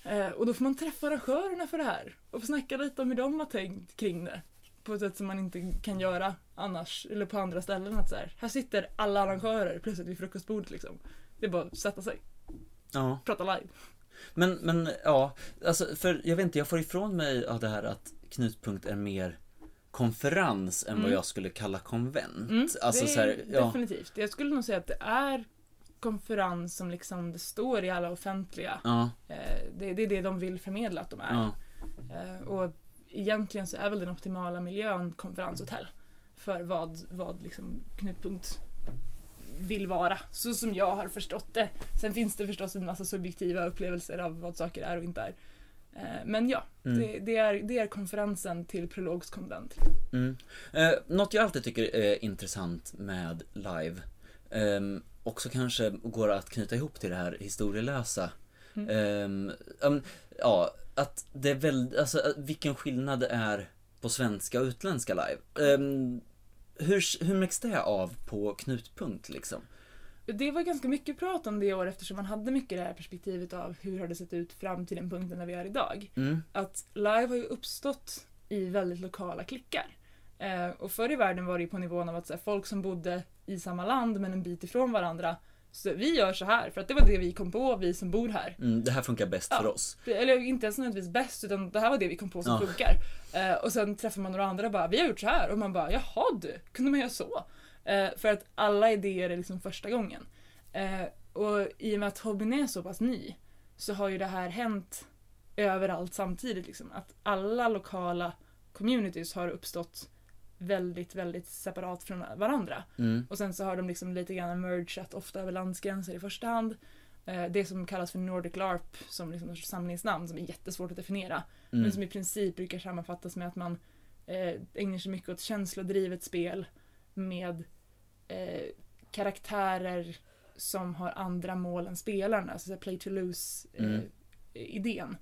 Speaker 2: Eh, och då får man träffa arrangörerna för det här och få snacka lite om hur de har tänkt kring det. På ett sätt som man inte kan göra annars, eller på andra ställen. Att så här, här sitter alla arrangörer plötsligt vid frukostbordet liksom. Det är bara att sätta sig,
Speaker 1: ja.
Speaker 2: prata live.
Speaker 1: Men, men ja, alltså för jag vet inte, jag får ifrån mig av det här att Knutpunkt är mer konferens än vad
Speaker 2: Mm.
Speaker 1: jag skulle kalla konvent.
Speaker 2: Mm,
Speaker 1: alltså
Speaker 2: det är
Speaker 1: så här, ja.
Speaker 2: definitivt. Jag skulle nog säga att det är konferens som liksom det står i alla offentliga.
Speaker 1: Ja,
Speaker 2: Eh, det, det är det de vill förmedla att de är.
Speaker 1: ja,
Speaker 2: Eh, och egentligen så är väl den optimala miljön konferenshotell. För vad, vad liksom knutpunkt vill vara. Så som jag har förstått det. Sen finns det förstås en massa subjektiva upplevelser av vad saker är och inte är. Eh, men ja,
Speaker 1: Mm.
Speaker 2: det, det, är, det är konferensen till prologskonvent.
Speaker 1: Mm. Eh, något jag alltid tycker är intressant med live, ehm, också kanske går att knyta ihop till det här historielösa.
Speaker 2: Mm.
Speaker 1: Ja, men, ja, att det är väldigt, alltså vilken skillnad det är på svenska och utländska live. Ehm, hur, hur märks det av på knutpunkt liksom?
Speaker 2: Det var ganska mycket prat om det i år eftersom man hade mycket det här perspektivet av hur har det sett ut fram till den punkten där vi är idag.
Speaker 1: Mm,
Speaker 2: att live har ju uppstått i väldigt lokala klickar. Eh, och förr i världen var det på nivån av att här, folk som bodde i samma land men en bit ifrån varandra. Så vi gör så här för att det var det vi kom på, vi som bor här.
Speaker 1: mm, det här funkar bäst
Speaker 2: Ja.
Speaker 1: för oss.
Speaker 2: Eller inte ens nödvändigtvis bäst utan det här var det vi kom på som
Speaker 1: Ja.
Speaker 2: funkar. Eh, och sen träffar man några andra och bara vi har gjort så här och man bara jaha du, kunde man göra så? Eh, för att alla idéer är liksom första gången. Eh, och i och med att hobbyn är så pass ny så har ju det här hänt överallt samtidigt. Liksom. Att alla lokala communities har uppstått väldigt, väldigt separat från varandra.
Speaker 1: Mm,
Speaker 2: Och sen så har de liksom lite grann mergat, ofta över landsgränser i första hand. Eh, Det som kallas för Nordic LARP som liksom ett samlingsnamn som är jättesvårt att definiera. Men
Speaker 1: mm,
Speaker 2: som i princip brukar sammanfattas med att man eh, ägnar sig mycket åt känslodrivet spel med eh, karaktärer som har andra mål än spelarna, alltså play to lose eh,
Speaker 1: Mm.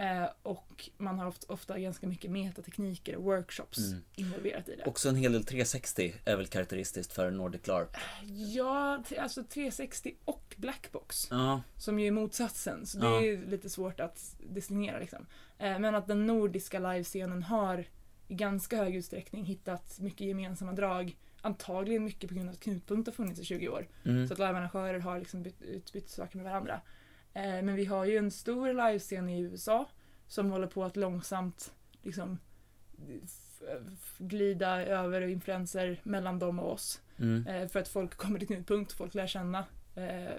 Speaker 2: Eh, och man har ofta, ofta ganska mycket metatekniker och workshops
Speaker 1: Mm.
Speaker 2: involverat i det.
Speaker 1: Också en hel del 360 är väl karaktäristiskt för Nordic LARP.
Speaker 2: Ja, alltså 360 och Blackbox.
Speaker 1: Ja,
Speaker 2: Som ju är motsatsen, så det
Speaker 1: Ja.
Speaker 2: är lite svårt att definiera liksom. Eh, Men att den nordiska livescenen har i ganska hög utsträckning hittat mycket gemensamma drag. Antagligen mycket på grund av att Knutpunkt har funnits i 20 år.
Speaker 1: mm,
Speaker 2: Så att livearrangörer har liksom bytt, utbytt saker med varandra. Eh, Men vi har ju en stor livescen i USA som håller på att långsamt liksom glida över influenser mellan dem och oss.
Speaker 1: mm,
Speaker 2: Eh, för att folk kommer till knutpunkt, folk lär känna eh,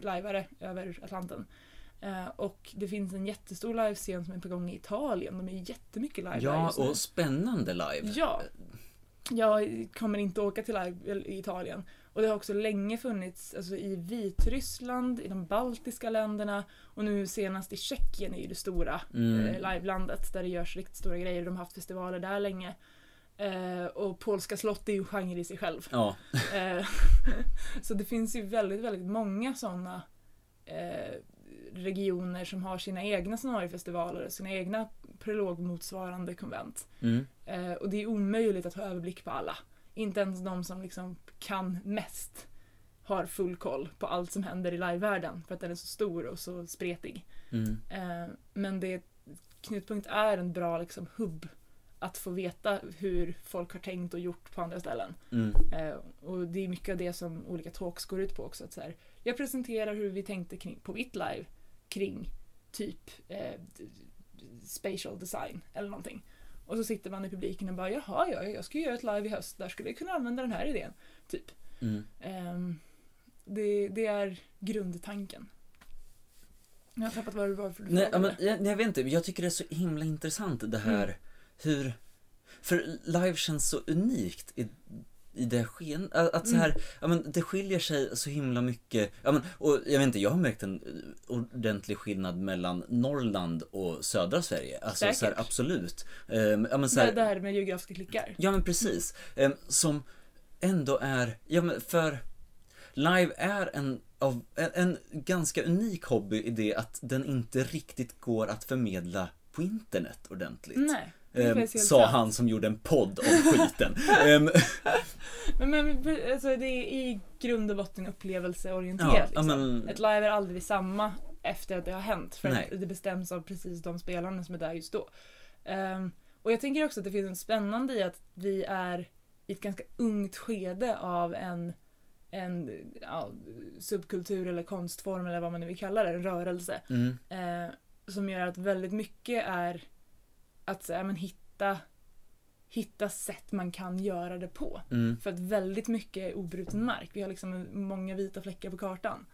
Speaker 2: lajvare över Atlanten. Eh, och det finns en jättestor livescen som är på gång i Italien. De är jättemycket live
Speaker 1: ja och spännande live.
Speaker 2: Ja. Jag kommer inte åka till live i Italien. Och det har också länge funnits alltså, i Vitryssland, i de baltiska länderna och nu senast i Tjeckien är ju det stora
Speaker 1: Mm.
Speaker 2: eh, livelandet där det görs riktigt stora grejer. De har haft festivaler där länge. Eh, och polska slott är ju en genre i sig själv.
Speaker 1: Ja,
Speaker 2: Eh, [LAUGHS] så det finns ju väldigt, väldigt många sådana eh, regioner som har sina egna scenariefestivaler, sina egna prologmotsvarande konvent.
Speaker 1: mm,
Speaker 2: Eh, och det är omöjligt att ha överblick på alla. Inte ens de som liksom kan mest har full koll på allt som händer i livevärlden för att den är så stor och så spretig.
Speaker 1: mm,
Speaker 2: Eh, men det, Knutpunkt är en bra liksom, hubb att få veta hur folk har tänkt och gjort på andra ställen.
Speaker 1: mm,
Speaker 2: Eh, och det är mycket av det som olika talks går ut på också. Att så här, jag presenterar hur vi tänkte kring, på mitt live kring typ eh, spatial design eller någonting. Och så sitter man i publiken och bara jaha, ja, jag ska göra ett live i höst, där skulle jag kunna använda den här idén. Typ.
Speaker 1: mm.
Speaker 2: Ehm, det, det är grundtanken. Jag har tappat vad det var för du
Speaker 1: Nej, men, jag, jag vet inte, jag tycker det är så himla intressant det här
Speaker 2: Mm.
Speaker 1: hur... För live känns så unikt i, i det sken... Att så
Speaker 2: Mm.
Speaker 1: här, ja men det skiljer sig så himla mycket. Ja men, och jag vet inte, jag har märkt en ordentlig skillnad mellan Norrland och södra Sverige. Alltså så här,
Speaker 2: Säkert.
Speaker 1: absolut. Ehm, ja men så här,
Speaker 2: det, här med geografiska klickar.
Speaker 1: Ja men precis. Ehm, som ändå är, ja men för live är en av en, en ganska unik hobby i det att den inte riktigt går att förmedla på internet ordentligt.
Speaker 2: Nej. Helt
Speaker 1: sa han som gjorde en podd om skiten. [LAUGHS] Ehm,
Speaker 2: Men, men alltså, det är i grund och botten upplevelseorienterat.
Speaker 1: ja,
Speaker 2: liksom.
Speaker 1: men,
Speaker 2: Ett live är aldrig samma efter att det har hänt. För
Speaker 1: Nej.
Speaker 2: att det bestäms av precis de spelarna som är där just då. Ehm, och jag tänker också att det finns något spännande i att vi är i ett ganska ungt skede av en, en ja, subkultur eller konstform eller vad man nu vill kalla det, en rörelse.
Speaker 1: mm,
Speaker 2: Eh, som gör att väldigt mycket är att så, men, hitta, hitta sätt man kan göra det på.
Speaker 1: mm,
Speaker 2: För att väldigt mycket är obruten mark. Vi har liksom många vita fläckar på kartan.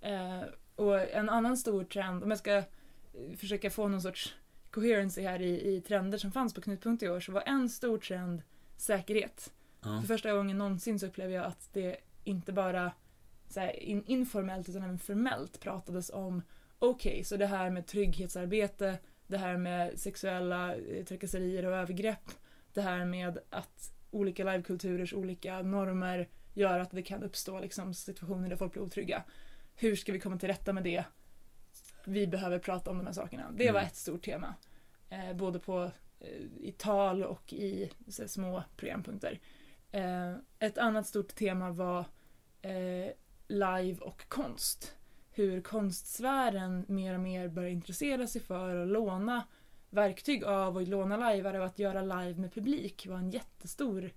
Speaker 2: Eh, och en annan stor trend, om jag ska eh, försöka få någon sorts coherency här i, i trender som fanns på Knutpunkt i år, så var en stor trend säkerhet.
Speaker 1: ja,
Speaker 2: För första gången någonsin så upplever jag att det inte bara så här, in, informellt utan även formellt pratades om okej, så det här med trygghetsarbete, det här med sexuella eh, trakasserier och övergrepp, det här med att olika livekulturers olika normer gör att det kan uppstå liksom, situationer där folk blir otrygga. Hur ska vi komma till rätta med det? Vi behöver prata om de här sakerna. Det var
Speaker 1: Mm.
Speaker 2: ett stort tema. Eh, både på, eh, i tal och i så små programpunkter. Eh, ett annat stort tema var eh, live och konst. Hur konstsfären mer och mer börjar intressera sig för att låna verktyg av och låna lajvare och att göra live med publik var en jättestor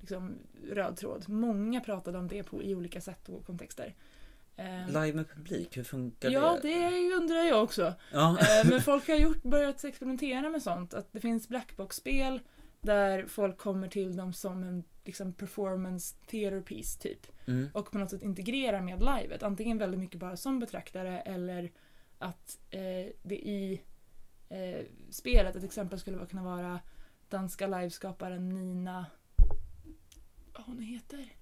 Speaker 2: liksom, röd tråd. Många pratade om det på, i olika sätt och kontexter. Eh,
Speaker 1: live med publik, hur funkar
Speaker 2: ja,
Speaker 1: det?
Speaker 2: det undrar jag också.
Speaker 1: Ja.
Speaker 2: Eh, Men folk har gjort, börjat experimentera med sånt. Att det finns blackbox-spel där folk kommer till dem som en liksom, performance theater piece typ.
Speaker 1: Mm,
Speaker 2: Och på något sätt integrerar med livet. Antingen väldigt mycket bara som betraktare eller att eh, det i eh, spelet, ett exempel skulle kunna vara danska liveskaparen Nina... Vad hon heter?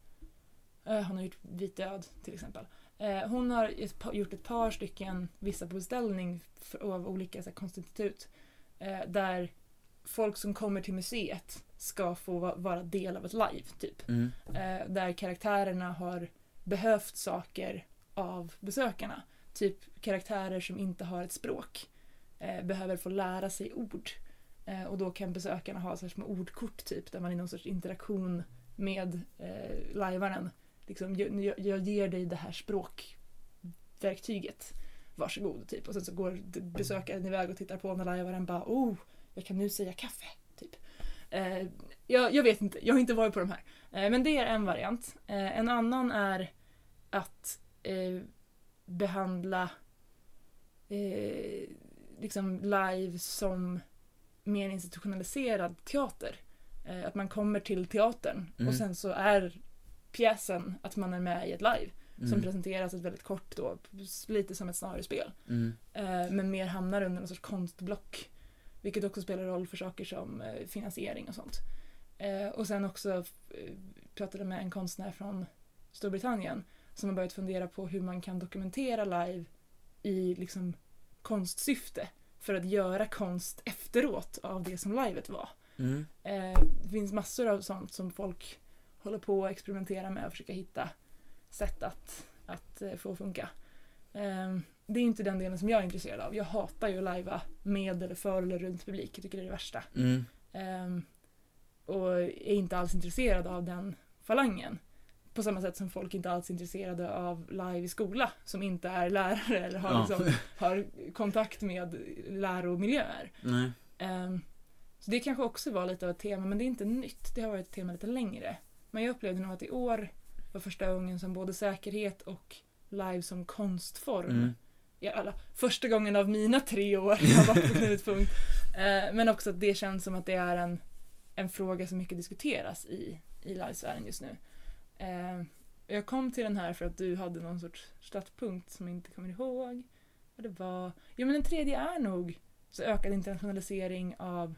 Speaker 2: Eh, hon har gjort Vit död till exempel. Eh, hon har gjort ett par stycken, vissa på beställning av olika så här, konstinstitut. Eh, där folk som kommer till museet ska få va- vara del av ett live typ.
Speaker 1: mm,
Speaker 2: Eh, där karaktärerna har behövt saker av besökarna. Typ karaktärer som inte har ett språk eh, behöver få lära sig ord. Eh, och då kan besökarna ha så här små ordkort typ där man i någon sorts interaktion med eh, lajvaren liksom, jag, jag- ger dig det här språkverktyget. Varsågod, typ. Och sen så går besökaren iväg och tittar på när lajvaren bara oh, jag kan nu säga kaffe. Eh, jag, jag vet inte, jag har inte varit på de här. Eh, men det är en variant. Eh, en annan är att eh, behandla eh, liksom live som mer institutionaliserad teater. Eh, att man kommer till teatern
Speaker 1: Mm.
Speaker 2: och sen så är pjäsen att man är med i ett live som
Speaker 1: mm,
Speaker 2: presenteras ett väldigt kort då, lite som ett scenariespel.
Speaker 1: mm,
Speaker 2: men mer hamnar under någon sorts konstblock. Vilket också spelar roll för saker som eh, finansiering och sånt. Eh, och sen också eh, pratade med en konstnär från Storbritannien som har börjat fundera på hur man kan dokumentera live i liksom konstsyfte för att göra konst efteråt av det som livet var.
Speaker 1: mm,
Speaker 2: det finns massor av sånt som folk håller på att experimentera med och försöka hitta sätt att, att få funka. Det är inte den delen som jag är intresserad av. Jag hatar ju att lajva med eller för eller runt publik. Jag tycker det är det värsta.
Speaker 1: mm,
Speaker 2: Eh, och är inte alls intresserad av den falangen. På samma sätt som folk inte alls är intresserade av live i skola som inte är lärare eller har,
Speaker 1: Ja.
Speaker 2: liksom, [LAUGHS] har kontakt med läromiljöer.
Speaker 1: nej,
Speaker 2: Ehm, så det kanske också var lite av ett tema, men det är inte nytt. Det har varit ett tema lite längre. Men jag upplevde nog att i år var första gången som både säkerhet och live som konstform.
Speaker 1: mm,
Speaker 2: I alla, första gången av mina tre år jag har varit på Knutpunkt. Eh, men också att det känns som att det är en, en fråga som mycket diskuteras i, i livesfären just nu. Eh, jag kom till den här för att du hade någon sorts startpunkt som jag inte kommer ihåg vad det var. Jo men den tredje är nog så ökad internationalisering av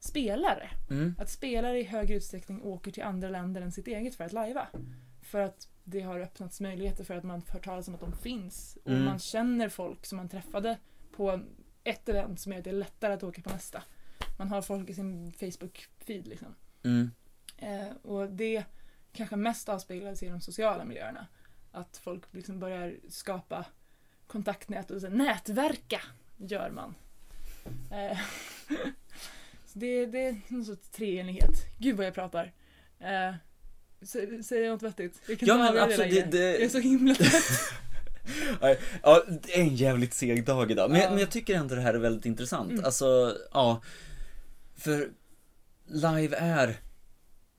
Speaker 2: spelare.
Speaker 1: mm,
Speaker 2: Att spelare i högre utsträckning åker till andra länder än sitt eget för att lajva. För att det har öppnats möjligheter för att man får höra talas om att de finns. Och
Speaker 1: Mm.
Speaker 2: man känner folk som man träffade på ett event som gör att det är lättare att åka på nästa. Man har folk i sin Facebook-feed liksom.
Speaker 1: mm,
Speaker 2: Eh, och det kanske mest avspeglar sig i de sociala miljöerna. att folk liksom börjar skapa kontaktnät och så nätverka gör man. Eh, [LAUGHS] så det, det är någon sorts treenighet. Gud vad jag pratar. Eh, sä- säger jag något vettigt? Jag kan
Speaker 1: Ja,
Speaker 2: inte
Speaker 1: men absolut, det- det-
Speaker 2: Jag är så himla [LAUGHS] trött.
Speaker 1: Ja, det är en jävligt seg dag idag. Men,
Speaker 2: Ja.
Speaker 1: jag, men jag tycker ändå det här är väldigt intressant.
Speaker 2: Mm.
Speaker 1: Alltså, ja. För live är,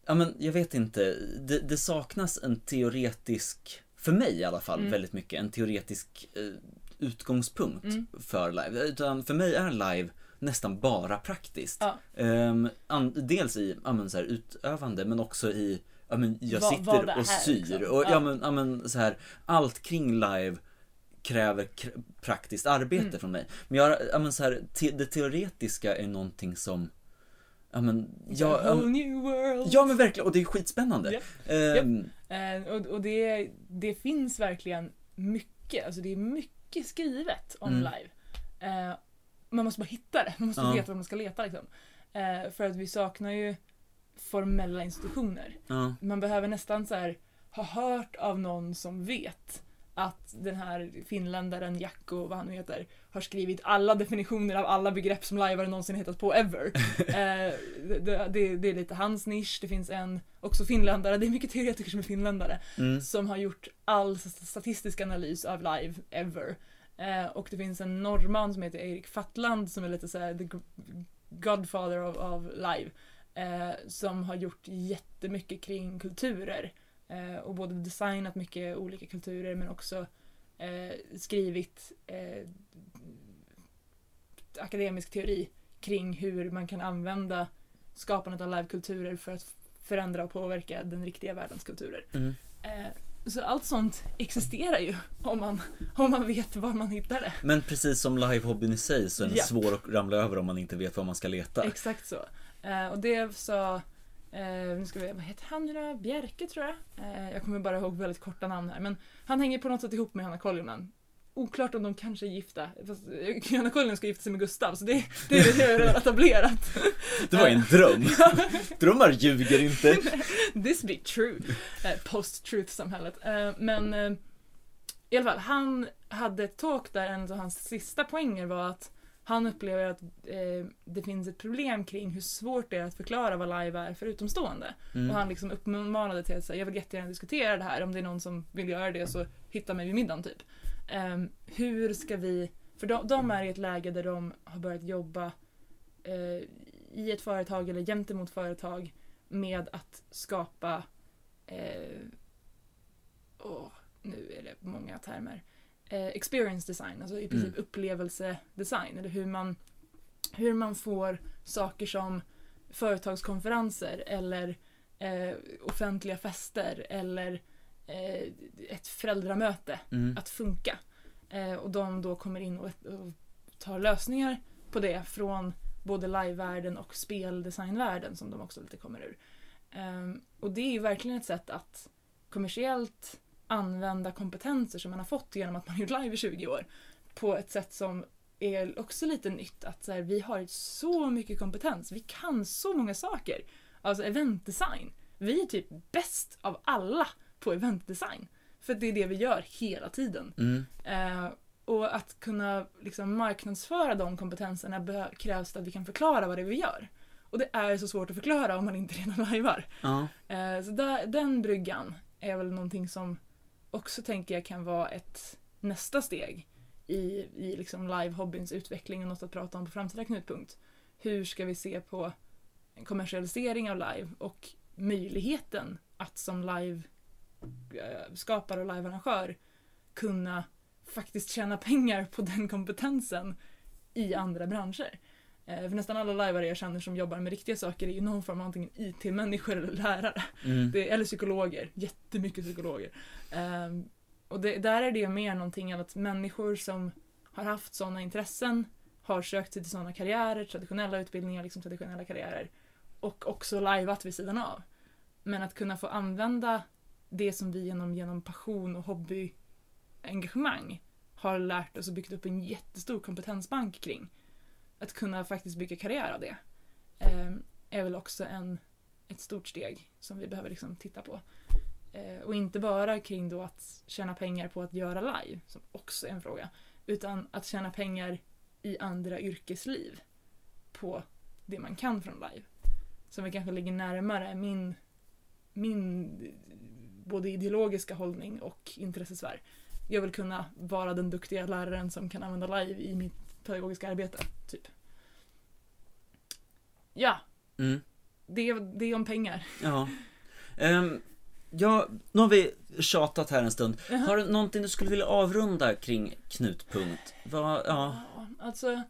Speaker 1: ja men jag vet inte, det, det saknas en teoretisk, för mig i alla fall,
Speaker 2: Mm.
Speaker 1: väldigt mycket, en teoretisk eh, utgångspunkt
Speaker 2: Mm.
Speaker 1: för live. Utan för mig är live nästan bara praktiskt.
Speaker 2: Ja.
Speaker 1: Ehm, an, dels i ja, men, så här, utövande men också i ja, men, jag
Speaker 2: Vad-
Speaker 1: sitter och syr
Speaker 2: liksom.
Speaker 1: och ja.
Speaker 2: Ja.
Speaker 1: men, ja, men så här allt kring live kräver kr- praktiskt arbete
Speaker 2: Mm.
Speaker 1: från mig. Men jag, ja, men så här, te, det teoretiska är någonting som ja men, ja,
Speaker 2: whole new world.
Speaker 1: ja men verkligen och det är skitspännande.
Speaker 2: Japp.
Speaker 1: Ehm,
Speaker 2: Eh, och och det, det finns verkligen mycket, alltså det är mycket skrivet om
Speaker 1: Mm.
Speaker 2: live. Eh, man måste bara hitta det, man måste
Speaker 1: Ja.
Speaker 2: veta vad man ska leta liksom. Eh, för att vi saknar ju formella institutioner.
Speaker 1: ja,
Speaker 2: Man behöver nästan så här ha hört av någon som vet att den här finländaren Jacko, vad han nu heter, har skrivit alla definitioner av alla begrepp som lajvare någonsin hittat på ever. [LAUGHS] eh, det, det, det är lite hans nisch, det finns en, också finländare, det är mycket teoretiker som är finländare,
Speaker 1: mm,
Speaker 2: som har gjort all statistisk analys av live ever. Eh, och det finns en norrman som heter Erik Fatland som är lite såhär the godfather av live. Eh, som har gjort jättemycket kring kulturer. Eh, och både designat mycket olika kulturer men också eh, skrivit eh, akademisk teori kring hur man kan använda skapandet av livekulturer för att förändra och påverka den riktiga världens kulturer.
Speaker 1: mm.
Speaker 2: Eh, så allt sånt existerar ju om man, om man vet var man hittar det.
Speaker 1: Men precis som live-hobbyn i sig så är den
Speaker 2: Japp.
Speaker 1: svår att ramla över om man inte vet var man ska leta.
Speaker 2: Exakt så. Eh, och det sa, eh, nu ska vi, vad heter han nu då? Bjerke tror jag. Eh, jag kommer bara ihåg väldigt korta namn här. Men han hänger på något sätt ihop med Hanna Koljonen. Oklart om de kanske är gifta. Fast, eh, Hanna Koljonen ska gifta sig med Gustav så det, det är det jag redan etablerat. [LAUGHS]
Speaker 1: Det var en dröm. [LAUGHS] Drömmar ljuger inte. [LAUGHS]
Speaker 2: This be true. Eh, Post-truth-samhället. Eh, men i alla fall, han hade ett talk där en av hans sista poänger var att han upplever att eh, det finns ett problem kring hur svårt det är att förklara vad live är för utomstående.
Speaker 1: Mm.
Speaker 2: Och han liksom uppmanade till att säga, jag vill jättegärna diskutera det här, om det är någon som vill göra det så hitta mig vid middagen typ. Ehm, hur ska vi, för de, de är i ett läge där de har börjat jobba eh, i ett företag eller gentemot företag med att skapa eh, åh, nu är det många termer. Eh, experience design, alltså i princip
Speaker 1: Mm.
Speaker 2: upplevelsedesign. Eller hur man, hur man får saker som företagskonferenser eller eh, offentliga fester eller eh, ett föräldramöte
Speaker 1: Mm.
Speaker 2: att funka. Eh, och de då kommer in och, och tar lösningar på det från både livevärlden och speldesignvärlden som de också lite kommer ur. Ehm, och det är ju verkligen ett sätt att kommersiellt använda kompetenser som man har fått genom att man gjort live i 20 år på ett sätt som är också lite nytt. Att så här, vi har så mycket kompetens, vi kan så många saker. Alltså eventdesign. Vi är typ bäst av alla på eventdesign. För det är det vi gör hela tiden.
Speaker 1: Mm.
Speaker 2: Eh, och att kunna liksom, marknadsföra de kompetenserna krävs det att vi kan förklara vad det är vi gör. Och det är så svårt att förklara om man inte redan [LAUGHS] lajvar.
Speaker 1: Ja.
Speaker 2: Eh, så där, den bryggan är väl någonting som också tänker jag kan vara ett nästa steg i, i liksom live-hobbyns utveckling och något att prata om på framtida knutpunkt. Hur ska vi se på kommersialisering av live och möjligheten att som live-skapare eh, och live-arrangör kunna faktiskt tjäna pengar på den kompetensen i andra branscher. Eh, För nästan alla lajvare jag känner som jobbar med riktiga saker är ju någon form av antingen IT-människor eller lärare.
Speaker 1: Mm.
Speaker 2: Det, eller psykologer, jättemycket psykologer. Ehm, och det, där är det mer någonting att människor som har haft sådana intressen har sökt sig till sådana karriärer, traditionella utbildningar, liksom traditionella karriärer. Och också lajvat vid sidan av. Men att kunna få använda det som vi genom, genom passion och hobbyengagemang har lärt oss och byggt upp en jättestor kompetensbank kring. Att kunna faktiskt bygga karriär av det. eh, är väl också en ett stort steg som vi behöver liksom titta på. Eh, och inte bara kring då att tjäna pengar på att göra live, som också är en fråga, utan att tjäna pengar i andra yrkesliv på det man kan från live. Som vi kanske ligger närmare min, min både ideologiska hållning och intressesfär. Jag vill kunna vara den duktiga läraren som kan använda live i mitt pedagogiska arbete, typ. Ja,
Speaker 1: Mm.
Speaker 2: det, det är om pengar.
Speaker 1: Ja. Ehm, ja, nu har vi tjatat här en stund.
Speaker 2: Jaha.
Speaker 1: Har du någonting du skulle vilja avrunda kring knutpunkt? Vad, ja.
Speaker 2: Ja, alltså,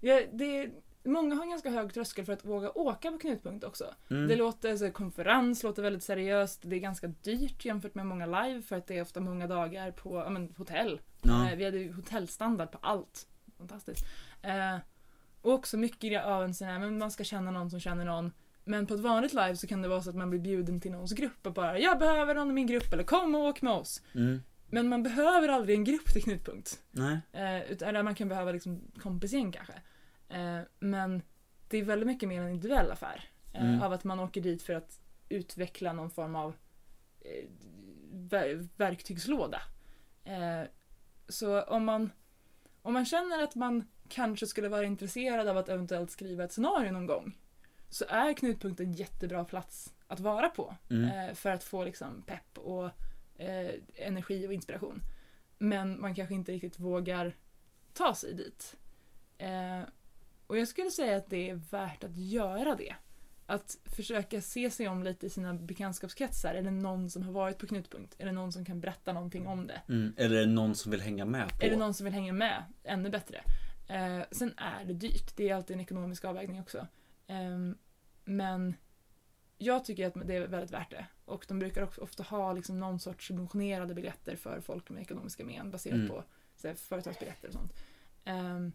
Speaker 2: ja, det, många har en ganska hög tröskel för att våga åka på knutpunkt också.
Speaker 1: Mm.
Speaker 2: Det låter, så konferens låter väldigt seriöst, det är ganska dyrt jämfört med många live för att det är ofta många dagar på ja, men, hotell.
Speaker 1: Ja.
Speaker 2: Eh, vi hade hotellstandard på allt. Fantastiskt. Eh, och också mycket av en sån här, men man ska känna någon som känner någon. Men på ett vanligt live så kan det vara så att man blir bjuden till någons grupp och bara “Jag behöver någon i min grupp” eller “Kom och åk med oss”.
Speaker 1: Mm.
Speaker 2: Men man behöver aldrig en grupp till knutpunkt.
Speaker 1: Nej.
Speaker 2: Eh, utan, eller man kan behöva liksom kompisgäng kanske. Eh, men det är väldigt mycket mer en individuell affär. Eh,
Speaker 1: Mm.
Speaker 2: Av att man åker dit för att utveckla någon form av eh, ver- verktygslåda. Eh, så om man, om man känner att man kanske skulle vara intresserad av att eventuellt skriva ett scenario någon gång så är Knutpunkt en jättebra plats att vara på
Speaker 1: Mm.
Speaker 2: eh, för att få liksom pepp och eh, energi och inspiration. Men man kanske inte riktigt vågar ta sig dit. Eh, och jag skulle säga att det är värt att göra det. Att försöka se sig om lite i sina bekantskapskretsar. Är det någon som har varit på Knutpunkt? Är det någon som kan berätta någonting om det?
Speaker 1: Mm. Eller är det någon som vill hänga med på?
Speaker 2: Är det någon som vill hänga med? Ännu bättre. Eh, sen är det dyrt. Det är alltid en ekonomisk avvägning också. Ehm, men jag tycker att det är väldigt värt det. Och de brukar också ofta ha liksom någon sorts subventionerade biljetter för folk med ekonomiska men baserat
Speaker 1: Mm.
Speaker 2: på här, företagsbiljetter och sånt. Ehm,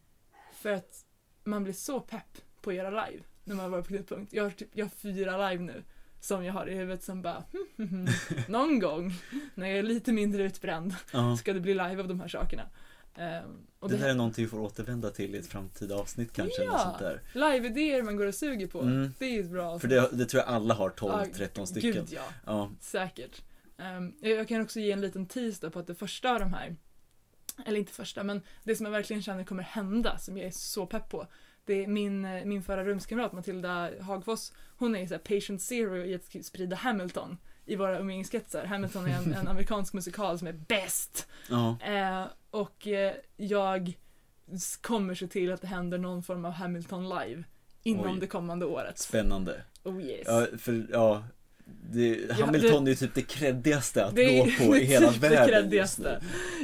Speaker 2: för att man blir så pepp på att göra live när man varit på Knutpunkt. Jag har, typ, jag har fyra live nu som jag har i huvudet som bara hmm, hmm, hmm. [LAUGHS] någon gång när jag är lite mindre utbränd
Speaker 1: Ja.
Speaker 2: ska det bli live av de här sakerna. Ehm, och
Speaker 1: Det
Speaker 2: det,
Speaker 1: där är någonting vi får återvända till i ett framtida avsnitt kanske. Eller
Speaker 2: Ja.
Speaker 1: något sånt där.
Speaker 2: live-idéer man går och suger på,
Speaker 1: Mm.
Speaker 2: det är ett bra
Speaker 1: För det, det tror jag alla har, 12,
Speaker 2: Ja,
Speaker 1: 13 stycken.
Speaker 2: Gud ja,
Speaker 1: Ja.
Speaker 2: säkert. Ehm, jag kan också ge en liten tease på att det första av de här, eller inte första, men det som jag verkligen känner kommer hända, som jag är så pepp på, det är min, min förra rumskamrat Matilda Hagfoss, hon är så patient zero i att sprida Hamilton i våra umgängeskretsar. Hamilton är en, en [LAUGHS] amerikansk musikal som är bäst.
Speaker 1: ja.
Speaker 2: Eh, och eh, jag kommer se till att det händer någon form av Hamilton live inom
Speaker 1: Oj.
Speaker 2: det kommande året.
Speaker 1: Spännande.
Speaker 2: Oh yes.
Speaker 1: Ja, för ja. Det, Hamilton är ju typ det creddigaste att
Speaker 2: Det är
Speaker 1: gå på i hela
Speaker 2: typ det
Speaker 1: världen
Speaker 2: creddigaste.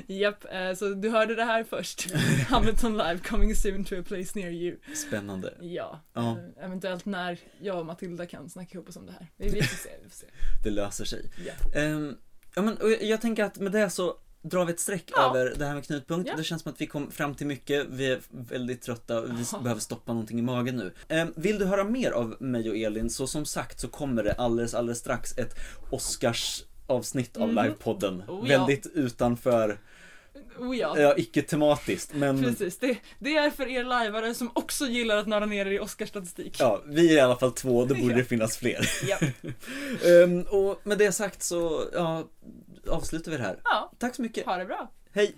Speaker 2: Japp, eh, så du hörde det här först. [LAUGHS] Hamilton live coming soon to a place near you.
Speaker 1: just nu. Spännande.
Speaker 2: Ja,
Speaker 1: Ja.
Speaker 2: eh, eventuellt när jag och Matilda kan snacka ihop oss om det här. Vi, får se, vi får se.
Speaker 1: Det löser sig.
Speaker 2: Ja.
Speaker 1: Ehm, ja, men, jag tänker att med det så drar vi ett streck
Speaker 2: Ja.
Speaker 1: över det här med knutpunkt.
Speaker 2: Ja.
Speaker 1: Det känns som att vi kom fram till mycket. Vi är väldigt trötta vi
Speaker 2: Ja.
Speaker 1: behöver stoppa någonting i magen nu. Ehm, vill du höra mer av mig och Elin så som sagt så kommer det alldeles, alldeles strax ett Oscars avsnitt av
Speaker 2: Mhm.
Speaker 1: livepodden.
Speaker 2: Oh, ja.
Speaker 1: Väldigt utanför,
Speaker 2: Oh ja.
Speaker 1: ja icke tematiskt men
Speaker 2: Precis, det, det är för er lajvare som också gillar att nörda ner er i Oscarsstatistik.
Speaker 1: Ja, vi är i alla fall två, då [LAUGHS] borde
Speaker 2: Ja.
Speaker 1: det finnas fler. [LAUGHS] Ehm, och med det sagt så, ja, avslutar vi det här.
Speaker 2: Ja.
Speaker 1: Tack så mycket.
Speaker 2: Ha det bra.
Speaker 1: Hej.